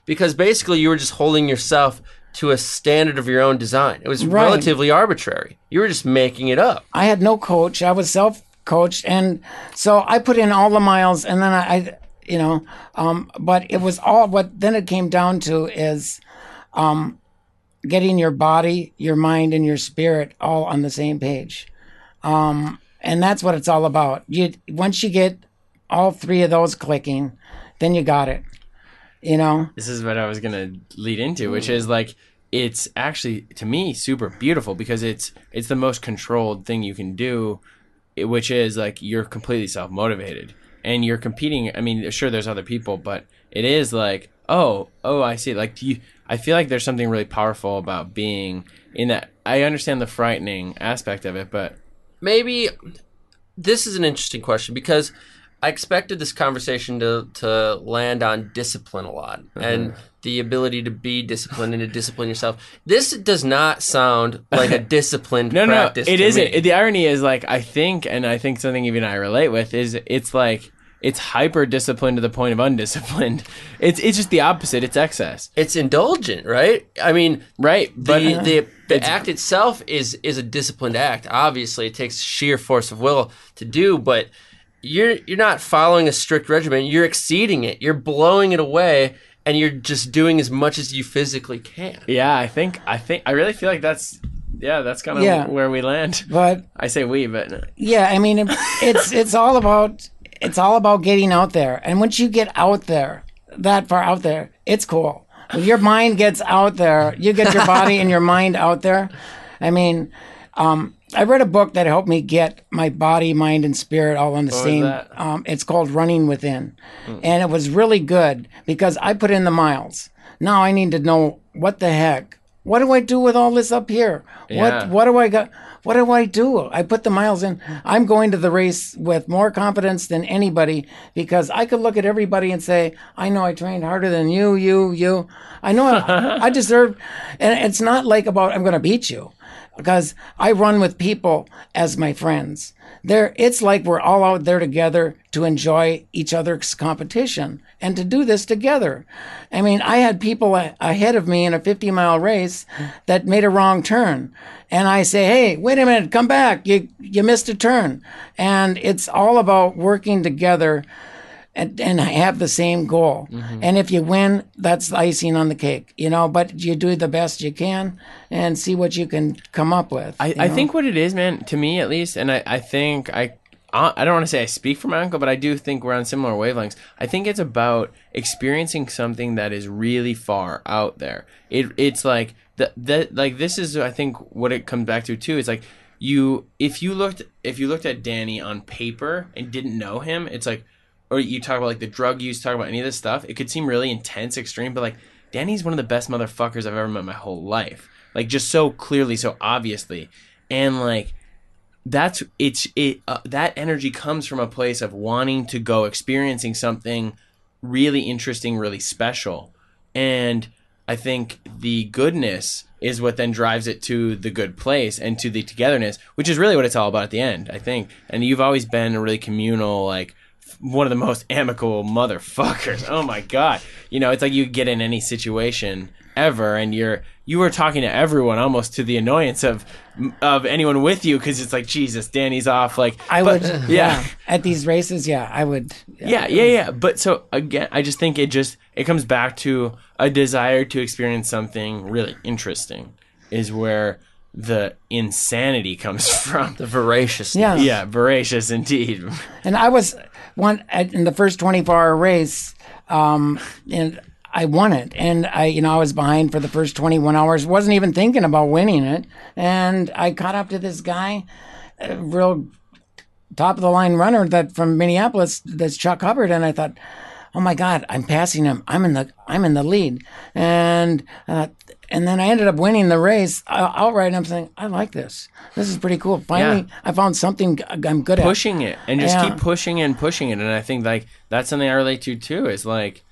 because basically you were just holding yourself to a standard of your own design. It was Right. relatively arbitrary. You were just making it up. I had no coach. I was self coached, and so I put in all the miles, and then I, I you know, um, but it was all what then it came down to is, um, getting your body, your mind, and your spirit all on the same page, um, and that's what it's all about. You once you get all three of those clicking, then you got it. You know, this is what I was gonna lead into, which is like it's actually to me super beautiful because it's it's the most controlled thing you can do, which is like you're completely self motivated and you're competing. I mean, sure, there's other people, but it is like oh oh I see. Like do you, I feel like there's something really powerful about being in that. I understand the frightening aspect of it, but Maybe this is an interesting question because I expected this conversation to, to land on discipline a lot and uh-huh. The ability to be disciplined and to discipline yourself. This does not sound like a (laughs) disciplined No, no, it isn't. me. The irony is like I think, and I think something even I relate with is it's like it's hyper disciplined to the point of undisciplined. (laughs) It's it's just the opposite. It's excess, it's indulgent, right? I mean, right? But the the, (laughs) the act itself is is a disciplined act. Obviously, it takes sheer force of will to do, but you're you're not following a strict regimen. You're exceeding it. You're blowing it away, and you're just doing as much as you physically can. yeah, I think I think I really feel like that's yeah, that's kind of Yeah. where we land. but I say we, but Yeah, I mean, it, it's it's all about it's all about getting out there, and once you get out there, that far out there, it's cool. When your mind gets out there, you get your body and your mind out there. I mean, um, I read a book that helped me get my body, mind, and spirit all on the was same. Um, it's called Running Within, and it was really good because I put in the miles. now I need to know what the heck. What do I do with all this up here? Yeah. What what do I got? What do I do? I put the miles in. I'm going to the race with more confidence than anybody because I could look at everybody and say, I know I trained harder than you, you, you. I know I, I (laughs) deserve, and it's not like about I'm going to beat you because I run with people as my friends. There, it's like we're all out there together to enjoy each other's competition and to do this together. I mean, I had people a- ahead of me in a 50 mile race that made a wrong turn. And I say, hey, wait a minute, come back. You, you missed a turn. And it's all about working together and, and have the same goal. Mm-hmm. And if you win, that's icing on the cake, you know, but you do the best you can and see what you can come up with. I, I know? think what it is, man, to me at least, and I, I think I I don't want to say I speak for my uncle, but I do think we're on similar wavelengths. I think it's about experiencing something that is really far out there. It it's like that that like this is I think what it comes back to too. It's like you if you looked if you looked at Danny on paper and didn't know him, it's like or you talk about like the drug use, talk about any of this stuff, it could seem really intense, extreme, but like Danny's one of the best motherfuckers I've ever met my whole life. Like just so clearly, so obviously, and like that's it's it uh, that energy comes from a place of wanting to go experiencing something really interesting, really special, and I think the goodness is what then drives it to the good place and to the togetherness, which is really what it's all about at the end. I think, and you've always been a really communal, like one of the most amicable motherfuckers. Oh my god, you know, it's like you get in any situation ever, and you're you were talking to everyone almost to the annoyance of of anyone with you because it's like Jesus, Danny's off. Like I but- would, (laughs) yeah. At these races, yeah, I would. Yeah, yeah, yeah. But so again, I just think it just it comes back to a desire to experience something really interesting is where the insanity comes (laughs) from. The voracious. Yeah. Yeah, voracious indeed. And I was one in the first 24 hour race, um, and I won it. And I, you know, I was behind for the first 21 hours, wasn't even thinking about winning it. And I caught up to this guy, real top of the line runner that from Minneapolis, that's Chuck Hubbard. And I thought, oh my God, I'm passing him. I'm in the, I'm in the lead. And, uh, and then I ended up winning the race uh, outright. And I'm saying, I like this. This is pretty cool. Finally, Yeah. I found something I'm good at. pushing it and just Yeah. keep pushing and pushing it. And I think like that's something I relate to too. Is like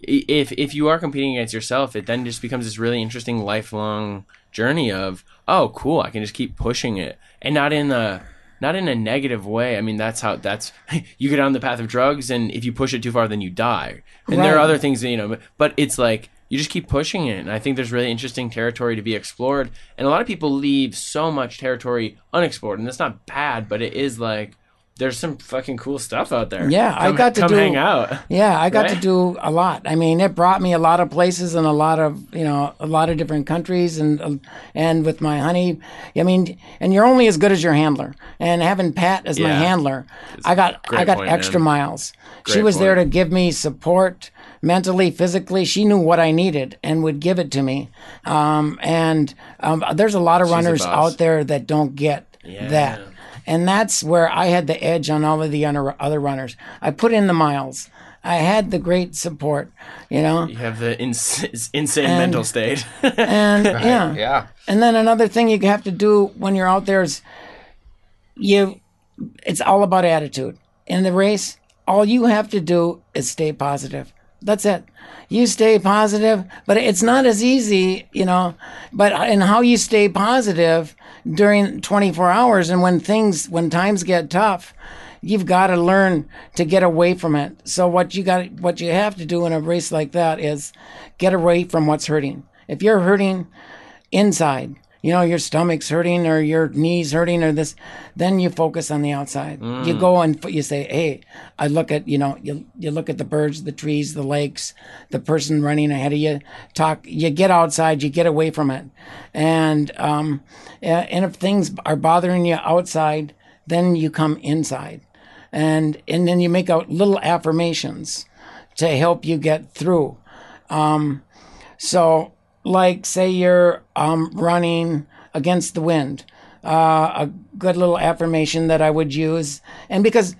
if if you are competing against yourself, it then just becomes this really interesting lifelong journey of oh cool, I can just keep pushing it and not in a not in a negative way. I mean that's how that's (laughs) you get on the path of drugs and if you push it too far, then you die. And there are other things that, you know, but, but it's like you just keep pushing it. And I think there's really interesting territory to be explored. And a lot of people leave so much territory unexplored. And that's not bad, but it is like there's some fucking cool stuff out there. Yeah, I got to come do- hang out. Yeah, I got to do a lot. I mean, it brought me a lot of places and a lot of you know a lot of different countries and uh, and with my honey. I mean, and you're only as good as your handler. And having Pat as my Yeah. handler, I got I got point, extra man. miles. she Great was there to give me support mentally, physically. She knew what I needed and would give it to me. Um, and um, there's a lot of runners out there that don't get Yeah. that. And that's where I had the edge on all of the other other runners. I put in the miles. I had the great support, you know. You have the ins- (laughs) insane mental state. (laughs) And (laughs) yeah. Yeah. And then another thing you have to do when you're out there is you it's all about attitude. In the race, all you have to do is stay positive. That's it. You stay positive, but it's not as easy, you know, but in how you stay positive during 24 hours and when things when times get tough, you've got to learn to get away from it. So what you got what you have to do in a race like that is get away from what's hurting. If you're hurting inside, you know, your stomach's hurting or your knees hurting or this, then you focus on the outside. You go and you say, "Hey, I look at, you know, you you look at the birds, the trees, the lakes, the person running ahead of you. Talk. You get outside. You get away from it, and um, and if things are bothering you outside, then you come inside, and and then you make out little affirmations to help you get through. So, like, say you're um, running against the wind, uh, a good little affirmation that I would use, and because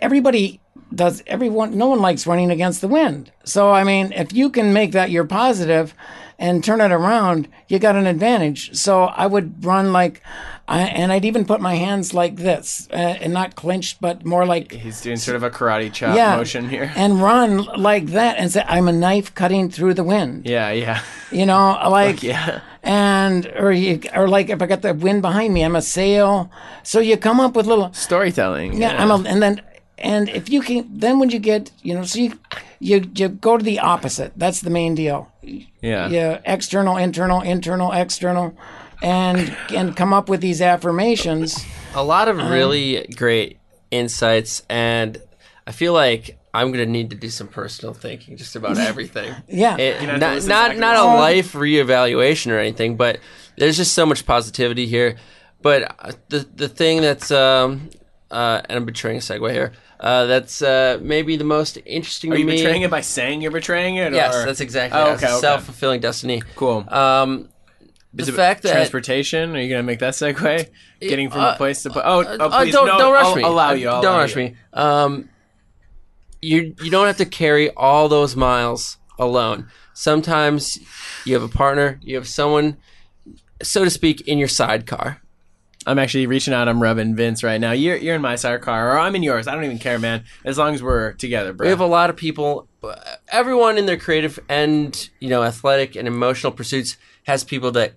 everybody does everyone no one likes running against the wind. So i mean if you can make that your positive and turn it around you got an advantage. So i would run like I, and i'd even put my hands like this uh, and not clenched but more like He's doing sort of a karate chop yeah motion here. and run like that and say i'm a knife cutting through the wind yeah, yeah, you know (laughs) like yeah. and or you or like if i got the wind behind me i'm a sail so you come up with little Storytelling. yeah, I'm a, and then and if you can then when you get you know so you you you go to the opposite that's the main deal yeah. yeah external internal internal external and and come up with these affirmations a lot Um, of really great insights, and I feel like I'm gonna need to do some personal thinking just about everything. yeah It- have not not not a this. life reevaluation or anything, but there's just so much positivity here. But uh, the the thing that's um uh and I'm betraying a segue here. Uh, that's uh, maybe the most interesting Are to you me. betraying it by saying you're betraying it? Yes, or? that's exactly Oh, okay, It's okay. self fulfilling destiny. cool. Um, the Is it fact that transportation? Are you gonna make that segue? Getting from uh, a place to pla- oh, oh Uh, please don't no, don't rush I'll me. Allow Uh, you. I'll don't allow rush you. me. Um, you you don't have to carry all those miles alone. Sometimes you have a partner. You have someone, so to speak, in your sidecar. I'm actually reaching out. I'm rubbing Vince right now. You're you're in my sidecar, or I'm in yours. I don't even care, man. As long as we're together, bro. We have a lot of people. Everyone in their creative and you know athletic and emotional pursuits has people that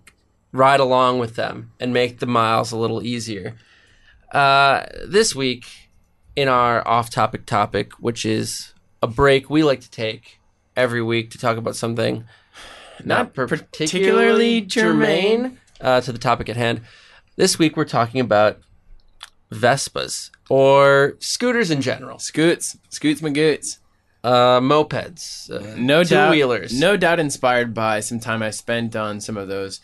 ride along with them and make the miles a little easier. Uh, this week, in our off-topic topic, which is a break we like to take every week to talk about something not, Not particularly particularly germane. germane uh, to the topic at hand. This week, we're talking about Vespas or scooters in general, Scoots, Scoots, Magoots. uh, mopeds, uh, No doubt. two-wheelers. No doubt inspired by some time I spent on some of those.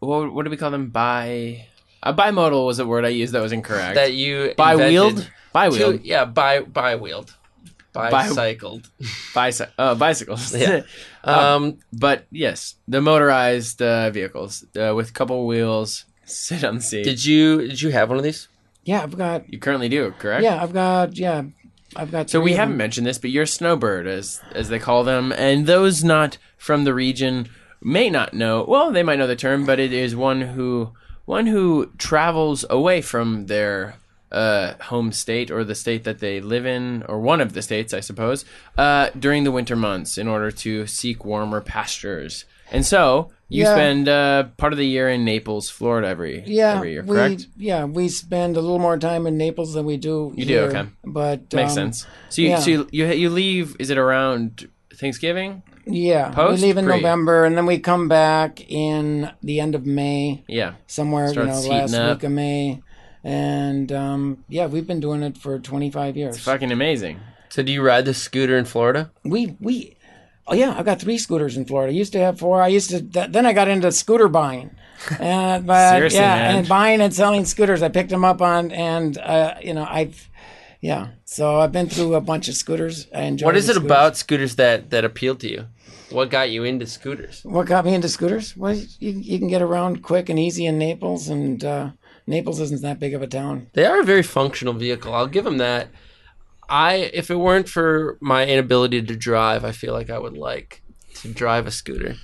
What, what do we call them? Bi. Uh, bimodal was a word I used that was incorrect. that you Bi-wheeled? invented Bi-wheeled. yeah, bi bi-wheeled, bicycled. Bicy- uh, bicycles. (laughs) Yeah. (laughs) Um, but yes, the motorized uh, vehicles uh, with a couple wheels sit on the seat. did you did you have one of these? yeah i've got you currently do, correct? yeah i've got yeah i've got So we haven't mentioned this, but you're a snowbird, as as they call them, and those not from the region may not know. Well, they might know the term, but it is one who one who travels away from their uh, home state or the state that they live in, or one of the states, I suppose, uh, during the winter months in order to seek warmer pastures. And so you Yeah. spend uh, part of the year in Naples, Florida, every yeah, every year, we correct? yeah we spend a little more time in Naples than we do. You do, okay. but Makes um, sense. So you yeah. so you, you you leave? Is it around Thanksgiving? Yeah, Post, we leave in pre? November, and then we come back in the end of May, Yeah. somewhere Starts you know last up. week of May, and um, yeah, we've been doing it for 25 years. Fucking amazing. So do you ride the scooter in Florida? we we oh yeah I've got three scooters in florida I used to have four i used to th- then i got into scooter buying (laughs) uh, but Seriously, yeah man. and buying and selling scooters i picked them up on and uh, you know i've yeah so i've been through a bunch of scooters i enjoy What is it scooters. about scooters that that appealed to you? What got you into scooters? what got me into scooters well you, you can get around quick and easy in naples and uh, naples isn't that big of a town They are a very functional vehicle. I'll give them that. I if it weren't for my inability to drive, I feel like I would like to drive a scooter.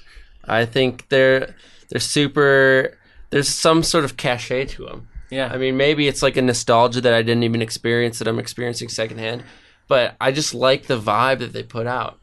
I think they're they're super. There's some sort of cachet to them. Yeah. I mean, maybe it's like a nostalgia that I didn't even experience that I'm experiencing secondhand. But I just like the vibe that they put out.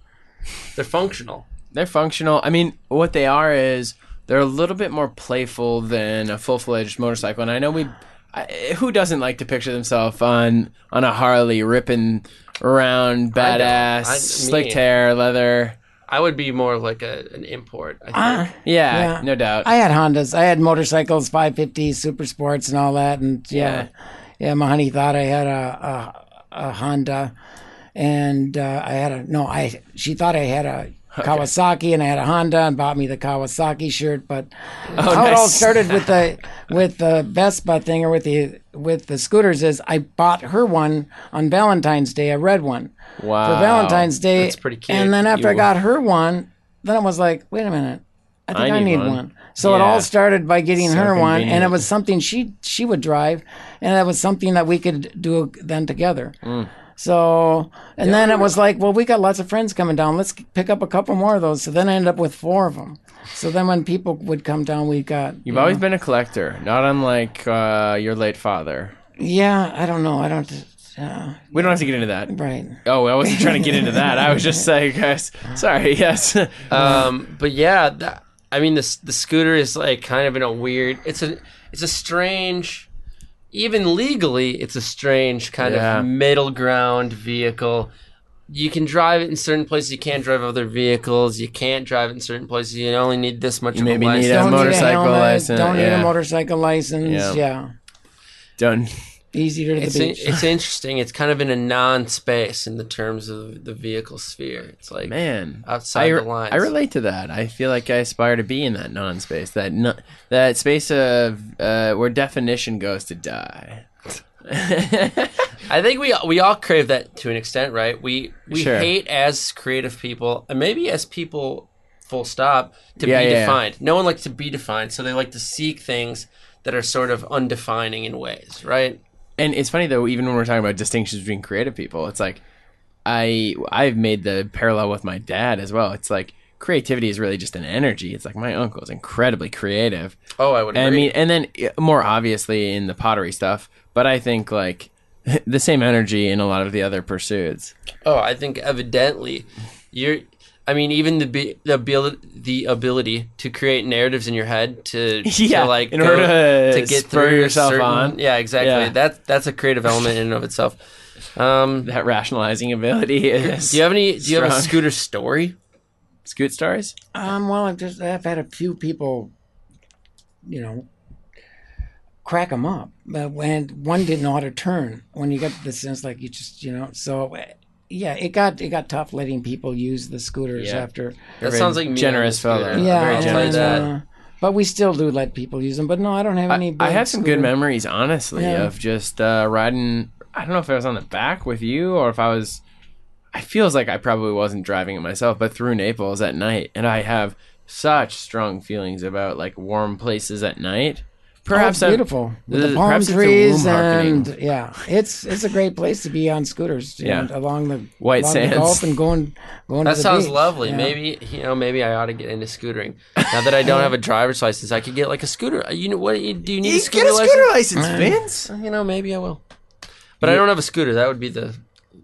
They're functional. They're functional. I mean, what they are is they're a little bit more playful than a full fledged motorcycle. And I know we, I, who doesn't like to picture themselves on on a Harley ripping around, badass, I- me. slicked hair, leather. I would be more like a, an import. I think. Ah, Yeah, Yeah. no doubt. i had hondas i had motorcycles 550 super sports and all that and yeah yeah, my honey thought i had a a, a honda and uh, i had a no i she thought i had a Kawasaki and I had a Honda and bought me the Kawasaki shirt, but how it all started with the (laughs) with the Vespa thing or with the with the scooters is I bought her one on Valentine's Day, a red one wow. for Valentine's Day. That's pretty cute. And then after I got her one, then I was like, wait a minute, I think I I, need one. one. So it all started by getting So her one, and it was something she she would drive, and that was something that we could do then together. Mm. So, and then it was like, well, we got lots of friends coming down. Let's pick up a couple more of those. So then I ended up with four of them. So then when people would come down, we got. You've always been a collector, not unlike uh, your late father. Yeah, I don't know. I don't. Uh, We don't have to get into that. right. Oh, I wasn't trying to get into that. I was just (laughs) saying, guys. Sorry. Yes. (laughs) Um, but yeah, that, I mean, the the scooter is like kind of in a weird. It's a it's a strange, even legally, it's a strange kind Yeah. of middle ground vehicle. You can drive it in certain places. You can't drive other vehicles. You can't drive it in certain places. You only need this much. You of maybe a need license. a Don't need a motorcycle license, Don't need a motorcycle license. Yeah. Yeah. Done. Easy to the It's beach. it's interesting. It's kind of in a non-space in the terms of the vehicle sphere. It's like Man, outside I, the lines. I relate to that. I feel like I aspire to be in that non-space, that no, that space of uh, where definition goes to die. (laughs) I think we we all crave that to an extent, right? We we Sure. hate as creative people, and maybe as people, full stop, to Yeah, be yeah, yeah. defined. No one likes to be defined, so they like to seek things that are sort of undefining in ways, right? And it's funny though, even when we're talking about distinctions between creative people, it's like I I've made the parallel with my dad as well. It's like creativity is really just an energy. It's like my uncle is incredibly creative. Oh, I would And I mean, and then more obviously in the pottery stuff, but I think like (laughs) the same energy in a lot of the other pursuits. oh, I think evidently you're. I mean, even the be- the ability the ability to create narratives in your head to, (laughs) Yeah, to like in order to to get spur through yourself certain- on. Yeah, exactly. Yeah. That that's a creative element in and of itself. Um, That rationalizing ability is. do you have any? Do you have a scooter story? Scoot stars? Um, well, I've just I've had a few people, you know, crack them up, but when one didn't know how to turn, when you get the sense like you just you know, so yeah, it got it got tough letting people use the scooters Yeah. after. That sounds like me generous on the fella. scooter. Yeah, very and, generous. that. uh, but we still do let people use them. But no, I don't have any. I, I big have some good scooter- memories, honestly, Yeah. of just uh, riding. I don't know if I was on the back with you or if I was. I feels like I probably wasn't driving it myself, but through Naples at night, and I have such strong feelings about like warm places at night. Perhaps oh, Perhaps I'm- beautiful with the- the palm perhaps it's a trees womb hearkening. and yeah, it's it's a great place to be on scooters. you Yeah. know, along the White along sands. The Gulf and going going. That to the sounds beach. lovely. Yeah. Maybe you know, maybe I ought to get into scootering. Now that I don't have a driver's license, I could get like a scooter. Uh, you know what? Do you need a scooter, license, license? Uh, you know, maybe I will. But I don't have a scooter. That would be the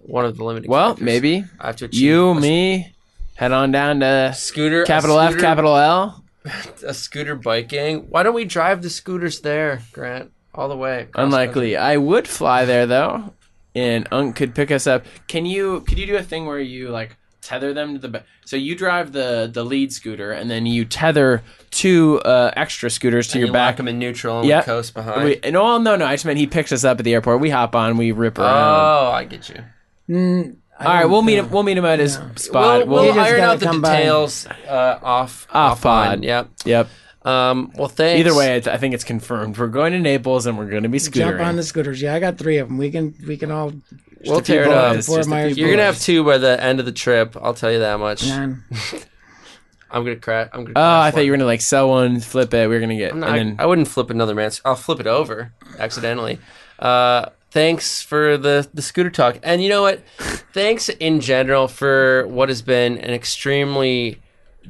one of the limiting. Well, factors. maybe I have to achieve you, a me, head on down to scooter, a capital F, capital L. a scooter bike gang. Why don't we drive the scooters there, Grant, all the way? across Unlikely. I would fly there though, and Unc could pick us up. Can you? Could you do a thing where you like tether them to the back? So you drive the the lead scooter, and then you tether two uh, extra scooters to country? your You back. lock them in neutral and Yeah. coast behind. We, no, no, no. I just meant he picks us up at the airport. We hop on. We rip around. oh, I get you. Mm, I All right, we'll meet him. We'll meet him at his spot. We'll, we'll just iron gotta out the come by. details uh, off Off pod. offline. Yep. Yep. Um, well, thanks. Either way, I I think it's confirmed. We're going to Naples, and we're going to be scootering. Jump on the scooters. Yeah, I got three of them. We can we can all we'll tear it up. boys, Fort just a Myers few You're gonna have two by the end of the trip. I'll tell you that much. man. (laughs) I'm gonna crash. I'm gonna. Oh, I crash thought you were gonna like sell one, flip it. We are gonna get, I'm not- and I, then I wouldn't flip another man's. I'll flip it over accidentally. Uh, thanks for the the scooter talk, and you know what? (laughs) thanks in general for what has been an extremely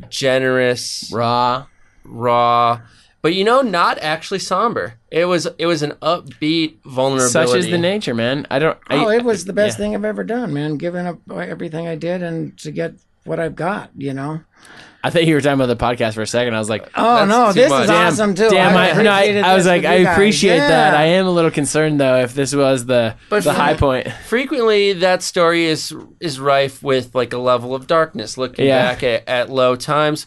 generous, raw. raw, but you know, not actually somber. It was it was an upbeat vulnerability. Such is the nature, man. I don't. I, Oh, it was the best yeah. thing I've ever done, man. Giving up everything I did and to get what I've got, you know. I thought you were talking about the podcast for a second. I was like, Oh no, this much. is Damn, awesome too. damn! I, no, I, I was like, I appreciate that. I am a little concerned though if this was the But the high point. frequently that story is is rife with like a level of darkness looking Yeah. back at, at low times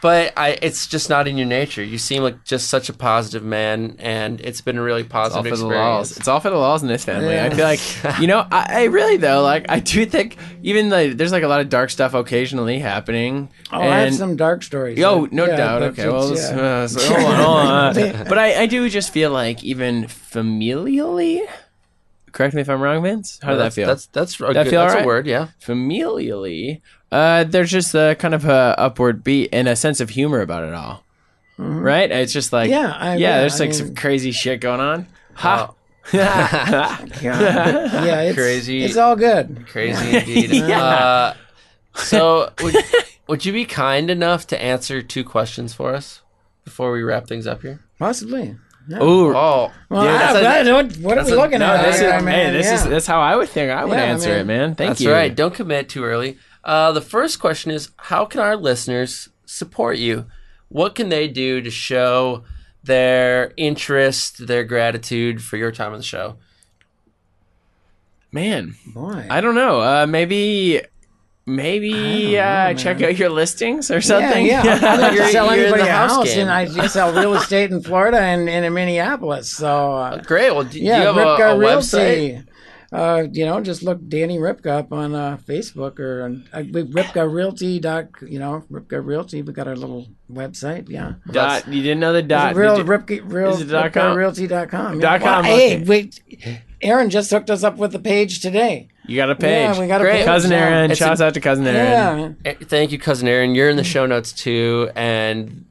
but I, it's just not in your nature you seem like just such a positive man and it's been a really positive It's all positive for the laws. It's all for the laws in this family. I feel like, you know, I, I really though, like, I do think even like there's like a lot of dark stuff occasionally happening. Oh, I have some dark stories. Oh, no yeah, doubt. Okay, well, yeah. uh, so- hold on, hold on. (laughs) But I, I do just feel like even familially. Correct me if I'm wrong, Vince. How did that feel? that's that's, a, That good, feel that's alright? a word yeah familially, uh, there's just a kind of a upward beat and a sense of humor about it all, right? It's just like Yeah, I- yeah. yeah, There's I like some crazy shit going on. Ha! (laughs) yeah, it's, Crazy. It's all good. Crazy indeed. (laughs) uh, so, would, would you be kind enough to answer two questions for us before we wrap things up here? Possibly. Ooh, Oh, Well, Yeah, I- that's a- that- what, what are we a- looking no, at? this is, I mean, man, this is that's how I would think. I would Yeah, answer man. it, man. Thank that's you. right. Don't commit too early. Uh, the first question is How can our listeners support you? What can they do to show their interest, their gratitude for your time on the show? Man, Boy. I don't know. Uh, maybe, maybe uh, check out your listings or something. Yeah, yeah. I'd like to You're- sell you're in anybody the a house house, game. and I (laughs) sell real estate in Florida and, and in Minneapolis. So uh, Great. Well, do, yeah, do you have Ripka a, a website? Realty. Uh, you know, just look Danny Ripka up on uh, Facebook or on uh, we- Ripka Realty. Dot, you know, Ripka Realty. We got our little website. Yeah. Dot. You didn't know the dot. real you? Ripka, real, is it dot com? RipkaRealty.com. Dot com, Hey, okay. wait. Aaron just hooked us up with the page today. You got a page. Yeah, we got a page. cousin. Aaron. It's Shouts a- out to cousin Aaron. Yeah. Eh, Thank you, cousin Aaron. You're in the show notes too, and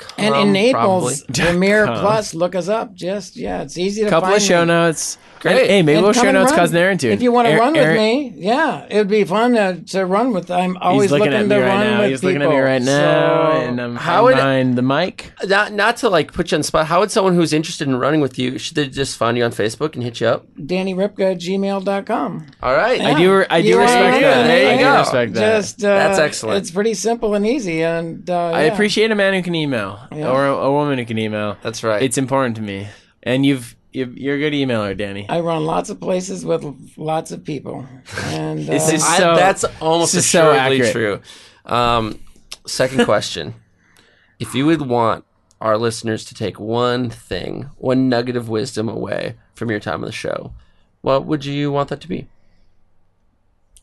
RipkaRealty.com. And in Naples, Premier. (laughs) Plus, look us up. Just yeah, it's easy to find. A Couple find of show me. notes. Great. And, hey, maybe And we'll show notes run. cousin Aaron too. If you want to Aaron- run with Aaron- me, yeah, it would be fun to, to run with. I'm always He's looking at me to right run now. with He's people. looking at me right now, So- and I'm How how would- behind the mic. Not, not to like put you on the spot. How would someone who's interested in running with you should they just find you on Facebook and hit you up? DannyRipka at gmail.com. All right. I do. I do You respect that. There you I go. respect that. Just uh, That's excellent. It's pretty simple and easy, and uh, I appreciate a man who can email Yeah. or a, a woman who can email. That's right. It's important to me. And you've, you've you're a good emailer, Danny. I run lots of places with lots of people, and uh, This is I- so- that's almost this is so assuredly true. Um, second question: If you would want our listeners to take one thing, one nugget of wisdom away from your time on the show, what would you want that to be?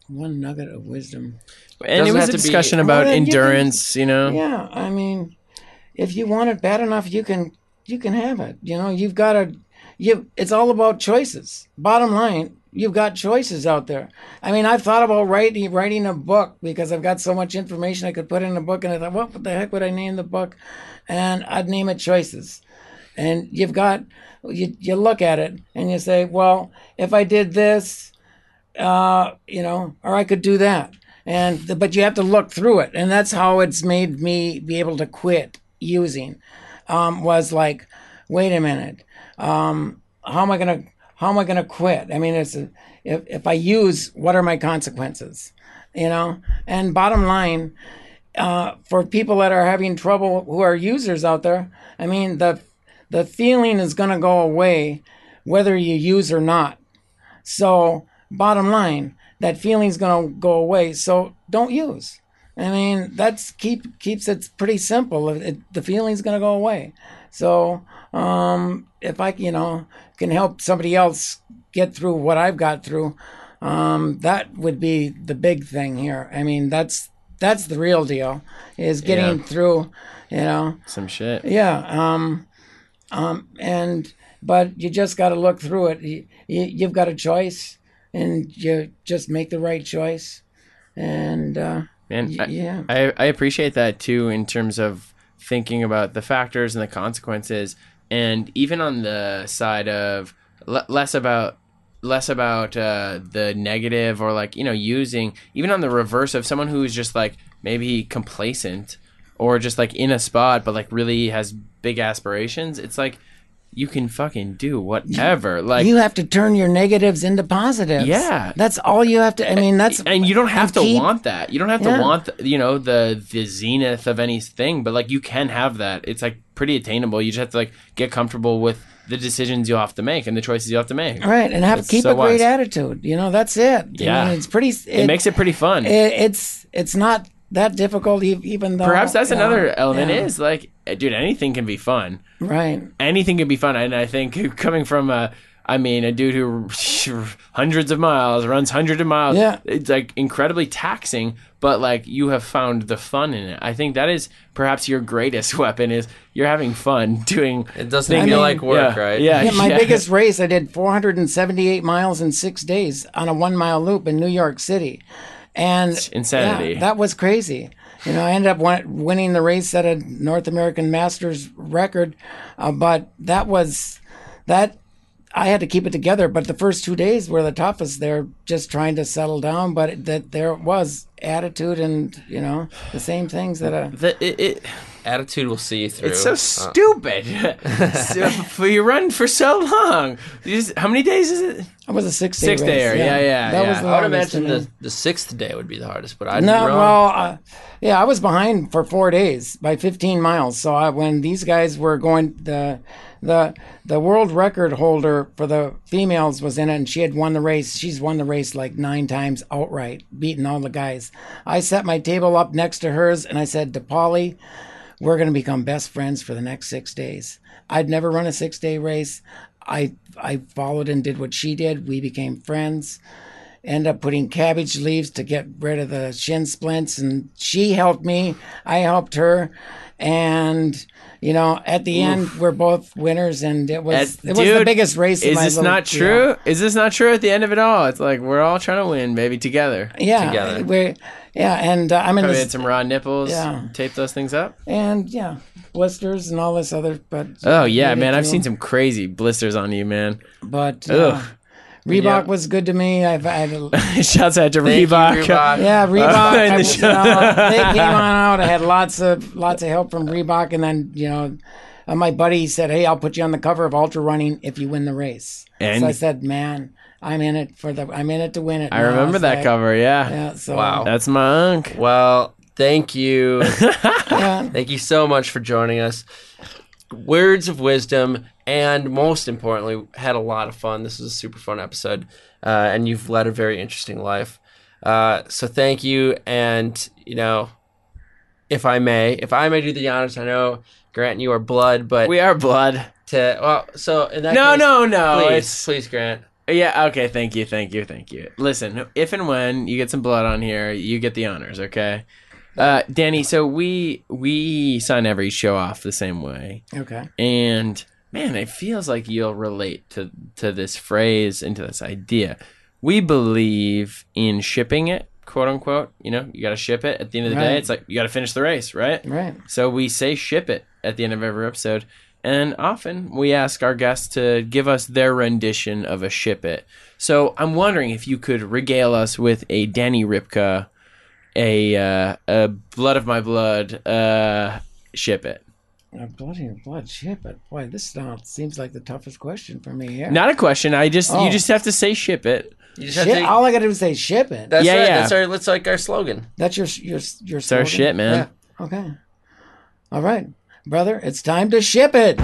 one nugget of wisdom. and it Doesn't was a to be- discussion Well, about you can- endurance. You know. Yeah, I mean, if you want it bad enough, you can you can have it. You know, you've got to you. It's all about choices. Bottom line, you've got choices out there. I mean, I've thought about writing writing a book because I've got so much information I could put in a book, and I thought, well, what the heck would I name the book? And I'd name it Choices. And you've got you you look at it and you say, well, if I did this, uh, you know, or I could do that. And but you have to look through it, and that's how it's made me be able to quit using. Um, was like, wait a minute, um, how am I gonna how am I gonna quit? I mean, it's a, if if I use, what are my consequences? You know, and bottom line, uh, for people that are having trouble who are users out there, I mean the the feeling is gonna go away whether you use or not. So, bottom line, that feeling's gonna go away. So don't use. I mean, that's keep keeps it pretty simple. It, it- the feeling's gonna go away. So, um, if I, you know, can help somebody else get through what I've got through, um, that would be the big thing here. I mean, that's that's the real deal is getting Yeah. through. You know, Some shit. yeah. Um, um, and but you just got to look through it. You, you, you've got a choice, and you just make the right choice. And uh, I, yeah, I, I appreciate that too in terms of thinking about the factors and the consequences, and even on the side of le- less about less about uh, the negative or like you know using even on the reverse of someone who is just like maybe complacent or just like in a spot but like really has big aspirations. It's like you can fucking do whatever. Like you have to turn your negatives into positives. Yeah. that's all you have to. I mean, that's and you don't have to keep- want that. You don't have Yeah. to want you know the the zenith of anything, but like you can have that. It's like pretty attainable. You just have to like get comfortable with the decisions you'll have to make and the choices you have to make. right, and have It's keep so a great wise. attitude. You know, that's it. I Yeah. mean, it's pretty. It, It makes it pretty fun. it- it's it's not that difficult, even though Perhaps that's you know, another element yeah, is like, eh, dude, anything can be fun. right. Anything can be fun, and I think (laughs) coming from a, I mean, a dude who (laughs) hundreds of miles runs hundreds of miles. Yeah. it's like incredibly taxing, but like you have found the fun in it. I think that is perhaps your greatest (laughs) weapon is you're having fun doing. It doesn't I feel mean- like work, yeah, right? Yeah, Yeah, my yeah. biggest race, I did 478 miles in six days on a one mile loop in New York City. And insanity. yeah, that was crazy. You know, I ended up win- winning the race at a North American Masters record, uh, but that was that I had to keep it together. But the first two days were the toughest. They're just trying to settle down, but it, that there was attitude and you know the same things that uh, The, it, it, Attitude will see you through. it's so Uh, stupid. (laughs) so, for you run for so long. Just- how many days is it? it was a six day Six race. dayer, yeah, yeah, That yeah. was the I would imagine and the, the sixth day would be the hardest, but I'd No, well, uh, yeah, I was behind for four days by 15 miles. So I, when these guys were going, the the the world record holder for the females was in it, and she had won the race. She's won the race like nine times outright, beating all the guys. I set my table up next to hers, and I said to Polly, "We're going to become best friends for the next six days." I'd never run a six day race. I I followed and did what she did. We became friends end up putting cabbage leaves to get rid of the shin splints and she helped me i helped her and you know at the end we're both winners and it was Uh, it was the biggest race of Is my this little- not true? Is this not true at the end of it all? It's like we're all trying to win, baby, together. yeah Together. we yeah and uh, i'm in Probably had some raw nipples. Yeah. Tape those things up. and yeah blisters and all this other but Oh yeah, made it man. I've seen some crazy blisters on you, man. but uh, Reebok Yeah. was good to me. I've had (laughs) a, Shouts out to Thank you, Reebok. Reebok. Yeah, Reebok. in the I- show. you know, they (laughs) came on out. I had lots of lots of help from Reebok, and then you know, uh, my buddy said, "Hey, I'll put you on the cover of Ultra Running if you win the race." And- so I said, "Man, I'm in it for the. I'm in it to win it." I now." remember was that like, cover. Yeah. Yeah. So Wow. That's my unk. Well, thank you. (laughs) Yeah. thank you so much for joining us. Words of wisdom, and most importantly, had a lot of fun. This was a super fun episode, uh, and you've led a very interesting life. Uh, so thank you, and you know, if I may, if I may do the honors, I know Grant and you are blood, but We are blood. to well, so in that No, case, no, no. please, It's please, Grant. yeah. Okay. Thank you. Thank you. Thank you. Listen, if and when you get some blood on here, you get the honors. Okay. Uh, Danny, so we we sign every show off the same way, Okay. and man, it feels like you'll relate to to this phrase and to this idea. We believe in shipping it, quote unquote. You know, you got to ship it. At the end of the day, it's like you got to finish the race, right? Right. So we say ship it at the end of every episode. And often we ask our guests to give us their rendition of a ship it. So I'm wondering if you could regale us with a Danny Ripka, a, uh, a blood of my blood, uh, ship it. Uh, blood in your blood, ship it. Boy, this now seems like the toughest question for me here. Not a question. I just you Oh. just have to say ship it. You just have to. all I got to do is say ship it. that's Yeah, right. yeah. That's our. That's like our slogan. That's your your your. It's our slogan? shit, man. Okay. All right, brother. It's time to ship it.